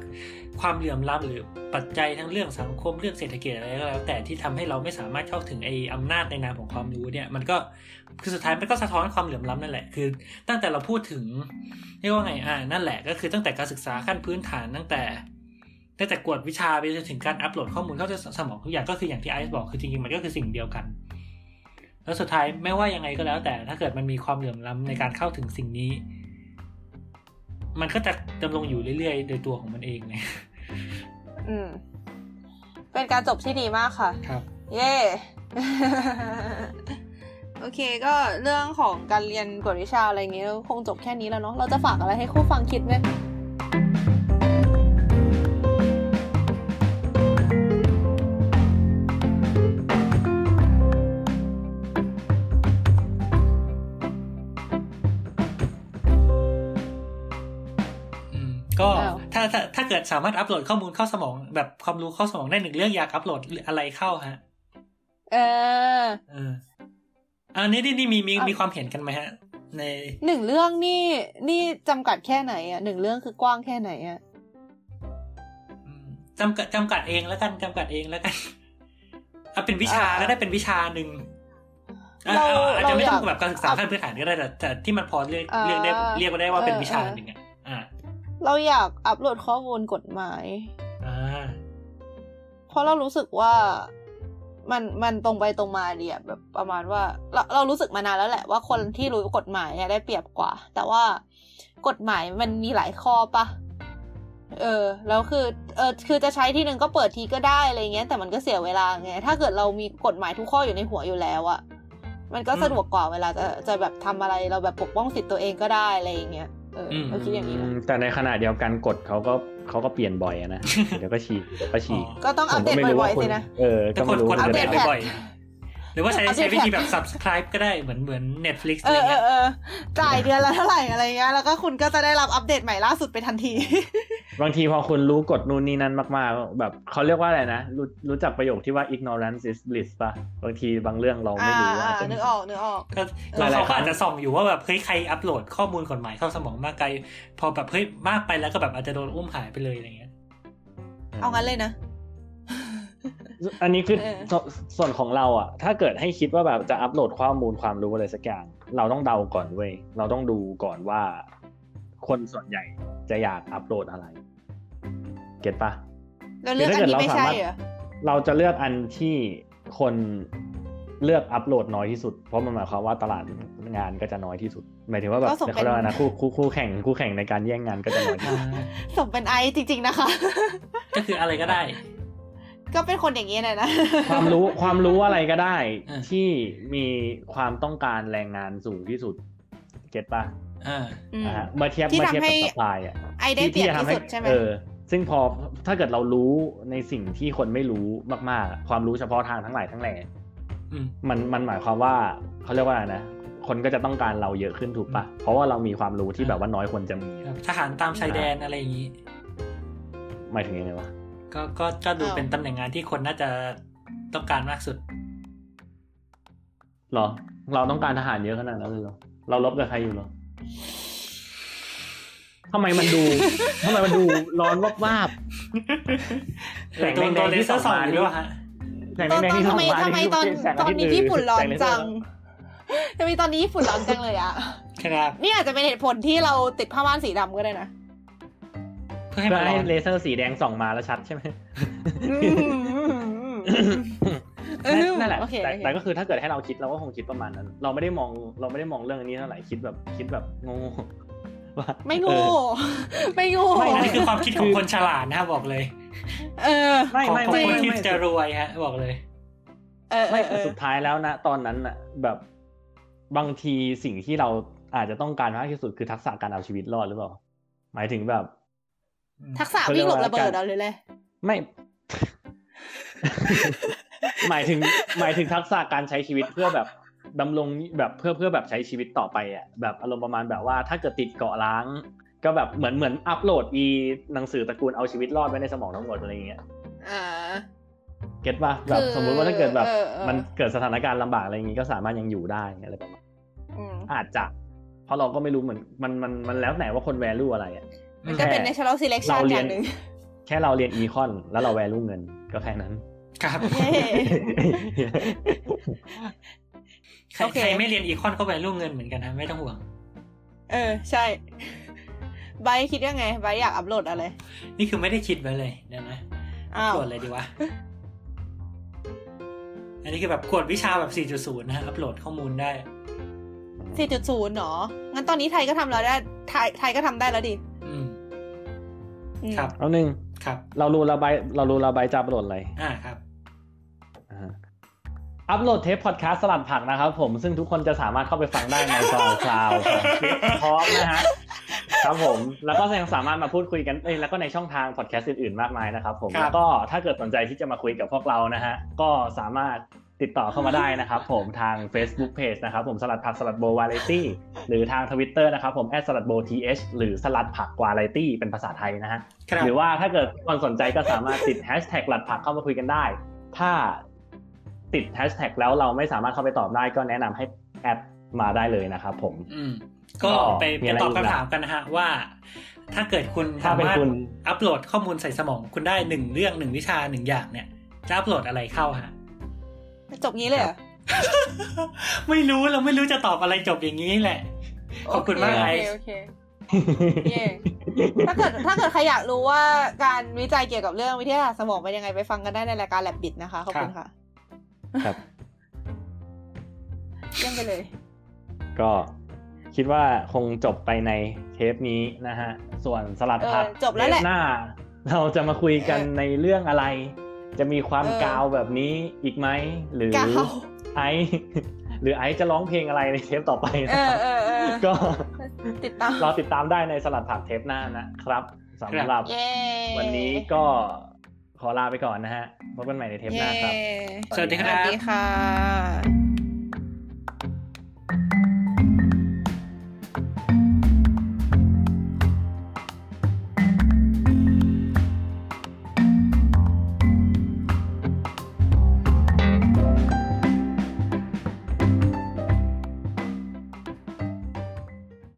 ความเหลื่อมล้ำหรือปัจจัยทั้งเรื่องสังคมเรื่องเศรษฐกิจอะไรก็แล้ว แต่ที่ทำให้เราไม่สามารถเข้าถึงไอ้อำนาจในนามของความรู้เนี่ย มันก็คือสุดท้ายมันก็สะท้อนความเหลื่อมล้ำนั่นแหละคือ ตั้งแต่เราพูดถึงเรียกว่าไงอ่านั่นแหละก็คือตั้งแต่การศึกษาขั้นพื้นฐานตั้งแต่ ตั้งแต่กวดวิชาไปจนถึงการอัปโหลดข้อมูลเข้าสมองทุกอย่างก็คืออย่างที่ไอซ์บอกคือจริงๆมันก็คือสิ่งเดียวกัน แล้วสุดท้ายไม่ว่ายังไงก็แล้ว แต่ถ้าเกิดมันมีความเหลื่อมล้ำในการเข้าถึงสิ่งนี้ มันก็จะดำรงอยู่เรื่อยๆ โดยตัวของมันเองไงอืม เป็นการจบที่ดีมากค่ะ ครับ เย้ โอเคก็เรื่องของการเรียนกฎวิชาอะไรอย่างเงี้ยก็คงจบแค่นี้แล้วเนาะเราจะฝากอะไรให้คู่ฟังคิดไหม ถ้าถ้าถ้าเกิดสามารถอัปโหลดข้อมูลเข้าสมอง แบบความรู้เข้าสมองได้หนึ่งเรื่องอยากอัปโหลดอะไรเข้าฮะ เออ เอออันนี้นี่นี่มีมีอะมีความเห็นกันไหมฮะ ในหนึ่งเรื่องนี่นี่จำกัดแค่ไหนอะหนึ่งเรื่องคือกว้างแค่ไหนอะอืมจำกัดจำกัดเองแล้วกันจำกัดเองแล้วกันเอาเป็นวิชาอ่าก็ได้เป็นวิชาหนึ่งอะเราเอาอาจจะไม่ต้องเราอยากแบบการศึกษาขั้นพื้นฐานก็ได้แต่แต่ที่มันพอเรียกอ่าเรียกได้เรียกว่าได้ว่าเป็นเออวิชาเออหนึ่งอะอ่า เราอยากอัปโหลดข้อมูลกฎหมายอ่าเพราะเรารู้สึกว่ามันมันตรงไปตรงมาเดียแบบประมาณว่า เราเรารู้สึกมานานแล้วแหละว่าคนที่รู้กฎหมายเนี่ยได้เปรียบกว่า แต่ว่ากฎหมายมันมีหลายข้อปะเออแล้วคือเออคือจะใช้ที่หนึ่งก็เปิดทีก็ได้อะไรเงี้ย แต่มันก็เสียเวลาไงถ้าเกิดเรามีกฎหมายทุกข้ออยู่ในหัวอยู่แล้วอะมันก็อืมสะดวกกว่าเวลาจะจะแบบทำอะไรเราแบบปกป้องสิทธิ์ตัวเองก็ได้อะไรอย่างเงี้ย เอออมเราคิดอย่างนี้นะแต่ในขณะเดียวกันกฎเขาก็เขาก็เปลี่ยนบ่อยอะนะเดี๋ยวก็ฉีกเดี๋ยวก็ฉีกก็ต้องอัปเดตผมก็ไม่รู้บ่อว่ายๆคุณสินะเออแต่ก็คนไม่รู้คนว่าอัปจะเดตได้บ่อยๆห รือว่าใช้อัปเดตใช้วิธีแพทแบบ subscribe ก็ได้เหมือนเหมือน Netflix เออะไรอเอเงี้อยเออจ่ายเดือนละเท่าไหร่อะไรเงี้ยแล้วก็คุณก็จะได้รับอัปเดตใหม่ล่าสุดไปทันที บางทีพอคุณรู้กฎนู่นนี่นั่นมากๆ แบบเขาเรียกว่าอะไรนะ รู้รู้จักประโยคที่ว่า ignorance is bliss ป่ะ บางทีบางเรื่องเราไม่อ่ารู้ว่าอ่าจะนึกออกนึกออกก็หลายๆเขาครั้ก็งอาจจะส่องอยู่ว่าแบบเฮ้ยใครอัปโหลดข้อมูลกฎหมายเข้าสมองมากไกล พอแบบเฮ้ยมากไปแล้วก็แบบอาจจะโดนอุ้มหายไปเลยอะไรเงี้ยเอางั้นเลยนะ อันนี้คือเออสส่วนของเราอะ ถ้าเกิดให้คิดว่าแบบจะอัปโหลดข้อมูลความรู้อะไรสักอย่าง เราต้องเดาก่อนเว้ย เราต้องดูก่อนว่า คนส่วนใหญ่จะอยากอัปโหลดอะไร เก็ตปะแล้วเรื่องอันนี้ไม่ใช่เหรอเราจะเลือกอันที่คนเลือกอัปโหลดน้อยที่สุด เพราะมันหมายความว่าตลาดงานก็จะน้อยที่สุด หมายถึงว่าแบบก็สมเป็นเขาเรียกว่านะคู่คู่คู่แข่งคู่แข่งในการแย่งงานก็จะน้อยที่สุดสมเป็นไอซ์จริง ๆ นะคะ ก็คืออะไรก็ได้ ก็เป็นคนอย่างนี้เลยนะ ความรู้ความรู้อะไรก็ได้อ่าที่มีความต้องการแรงงานสูงที่สุด เก็ตปะอ่าอืมนะฮะเมื่อเทียบที่เมื่อเทียบทำให้กับสปายอะไอได้เปรียบที่สุดใช่ไหมเออซึ่งพอถ้าเกิดเรารู้ในสิ่งที่คนไม่รู้มากๆ ความรู้เฉพาะทางทั้งหลายทั้งแหล่อืมมันมันหมายความว่าเขาเรียกว่าอะไรนะ คนก็จะต้องการเราเยอะขึ้นถูกปะเพราะว่าเรามีความรู้ที่แบบว่าน้อยคนจะมีแบบทหารตามชายแดนอะไรอย่างนี้หมายถึงยังไงวะ ก็ก็ก็ดูอ้าวเป็นตำแหน่งงานที่คนน่าจะต้องการมากสุดหรอ เราต้องการทหารเยอะขนาดนั้นเลยเหรอ เราลบกับใครอยู่เหรอทำไมมันดูทำไมมันดูร้อนวาบวาบแสงโดนแดโดงนๆเลที่เซอร์ส่ส่อองงมาอยู่นี่ด้วยวะฮะแสงตอนแดงๆที่ทำส่งไมมาทำไมนี่ตอนแสงตอนอาทิตย์นี้ญี่ปุ่นร้อนแสเลเซจัร์งทำไมตอนนี้ญี่ปุ่นร้อนจังเลยอะครับนี่อาจจะเป็นเหตุผลที่เราติดผ้าม่านสีดำก็ได้นะ เพื่อให้เพื่มัอนร้ให้อนเลเซอร์สีแดงส่องมาแล้วชัดใช่ไหมเออนั่นแหละโอเคแต่โอเคแต่ก็คือถ้าเกิดให้เราคิดเราก็คงคิดประมาณนั้น เราไม่ได้มองเราไม่ได้มองเรื่องอันนี้เท่าไหร่คิดแบบคิดแบบงงๆว่าไม่เอโง่อไม่โง่ไม่อันนี้คือความคิดของคนฉลาดนะบอกเลย เออไม่ของไม่ของไม่คนไม่ที่ไม่จะรวยฮะ บอกเลยเออเอไม่อเอแต่อสุดท้ายแล้วนะตอนนั้นน่ะแบบบางทีสิ่งที่เราอาจจะต้องการมากที่สุดคือทักษะการเอาชีวิตรอดหรือเปล่า หมายถึงแบบ ทักษะวิ่งหลบระเบิดเอาหรืออะไรไม่ หมายถึงหมายถึงทักษะการใช้ชีวิตเพื่อแบบดำรงแบบเพื่อเพื่อแบบใช้ชีวิตต่อไปอะแบบอารมณ์ประมาณแบบว่าถ้าเกิดติดเกาะล้าง ก็แบบเหมือนเหมือนอัปโหลดอีหนังสือตระกูลเอาชีวิตรอดไว้ในสมองทั้งหมดอะไรอย่างเงี้ยอ่าเก็ตป่ะแบบคือสมมุติว่าถ้าเกิดแบบเออเออมันเกิดสถานการณ์ลำบากอะไรอย่างงี้ก็สามารถยังอยู่ได้อะไรประมาณอืมอาจจะ เพราะเราก็ไม่รู้เหมือนมันมันมันแล้วแต่ว่าคนแวลูอะไรอะ มันก็เป็น natural selection เราอเรียนย่างหนึ่งแค่เราเรียน econ แล้วเรา value เงินก็แค่นั้น ครับเย้ใครโอเคใครไม่เรียน econ ก็ value เงินเหมือนกันนะไม่ต้องห่วง เออ ใช่ไบร์ทคิดว่าไงไบร์ทอยากอัพโหลดอะไร นี่คือไม่ได้คิดไว้เลยเดี๋ยวนะอ้าวกดเลยดีวะ อันนี้คือแบบกดวิชาแบบ 4.0 นะฮะอัปโหลดข้อมูลได้ 4.0เนาะงั้นตอนนี้ไทยก็ทำแล้วได้ ไทยไทยก็ทำได้แล้วดิอืมอืม ครับเอาหนึ่งครับ เรารู้ระบายเรารู้ระบายจะอัปโหลดอะไรอ่าครับอ่าอัปโหลดเทปพอดแคสต์สลัดผักนะครับผมซึ่งทุกคนจะสามารถเข้าไปฟังได้ใน SoundCloud ของพร้อมนะฮะครับผมแล้วก็ยังสามารถมาพูดคุยกันเอ้ยแล้วก็ในช่องทางพอดแคสต์อื่นๆมากมายนะครับผมครับแล้วก็ถ้าเกิดสนใจที่จะมาคุยกับพวกเรานะฮะก็สามารถ ติดต่อเข้ามาได้นะครับผมทาง Facebook Page นะครับผมสลัดผักสลัดโบวาไรตี้หรือทาง Twitter นะครับผมแอสลัดโบทีเหรือสลัดผักวาไรตี้เป็นภาษาไทยนะฮะครับหรือว่าถ้าเกิดคนสนใจก็สามารถติดแฮชแท็กหลัดผักเข้ามาคุยกันได้ ถ้าติดแฮชแท็กแล้วเราไม่สามารถเข้าไปตอบได้ก็แนะนำให้แอดมาได้เลยนะครับผมอืมก็ไปมีไปอะไรตอบอีกล่ะคำถามกันนะฮะว่า ถ้าเกิดคุณถ้าสาเป็นมารถคุณอัปโหลดข้อมูลใส่สมองคุณได้หนึ่งเรื่องหนึ่งวิชาหนึ่งอย่างเนี่ยจะอัปโหลดอะไรเข้าฮะ จบงี้เลยเหรอ ไม่รู้เราไม่รู้จะตอบอะไรจบอย่างนี้แหละ ขอบคุณมากโอไอเคซ์โอเคเย่ถ้าเกิดถ้าเกิดใครอยากรู้ว่าการวิจัยเกี่ยวกับเรื่องวิทยาศาสตร์สมองเป็นยังไงไปฟังกันได้ในรายการแลบบิดนะคะ ขอบคุณค่ะ ครับเยี่ยมไปเลย ก็คิดว่าคงจบไปในเทปนี้นะฮะ ส่วนสลัดผักเออจบแล้วแหละเทปหน้า เราจะมาคุยกันเออในเรื่องอะไร จะมีความเออกาวแบบนี้อีกไหมหรือกาวไอซ์หรือไอซ์จะร้องเพลงอะไรในเทปต่อไปเอนะคอรับเออเออก็ติดตามรอติดตามได้ในสลัดผักเทปหน้านะครับสำหรับเย้วันนี้ก็ขอลาไปก่อนนะฮะพบกันใหม่ในเทปหน้าครับเย้สวัสดีครับสวัสดีค่ะ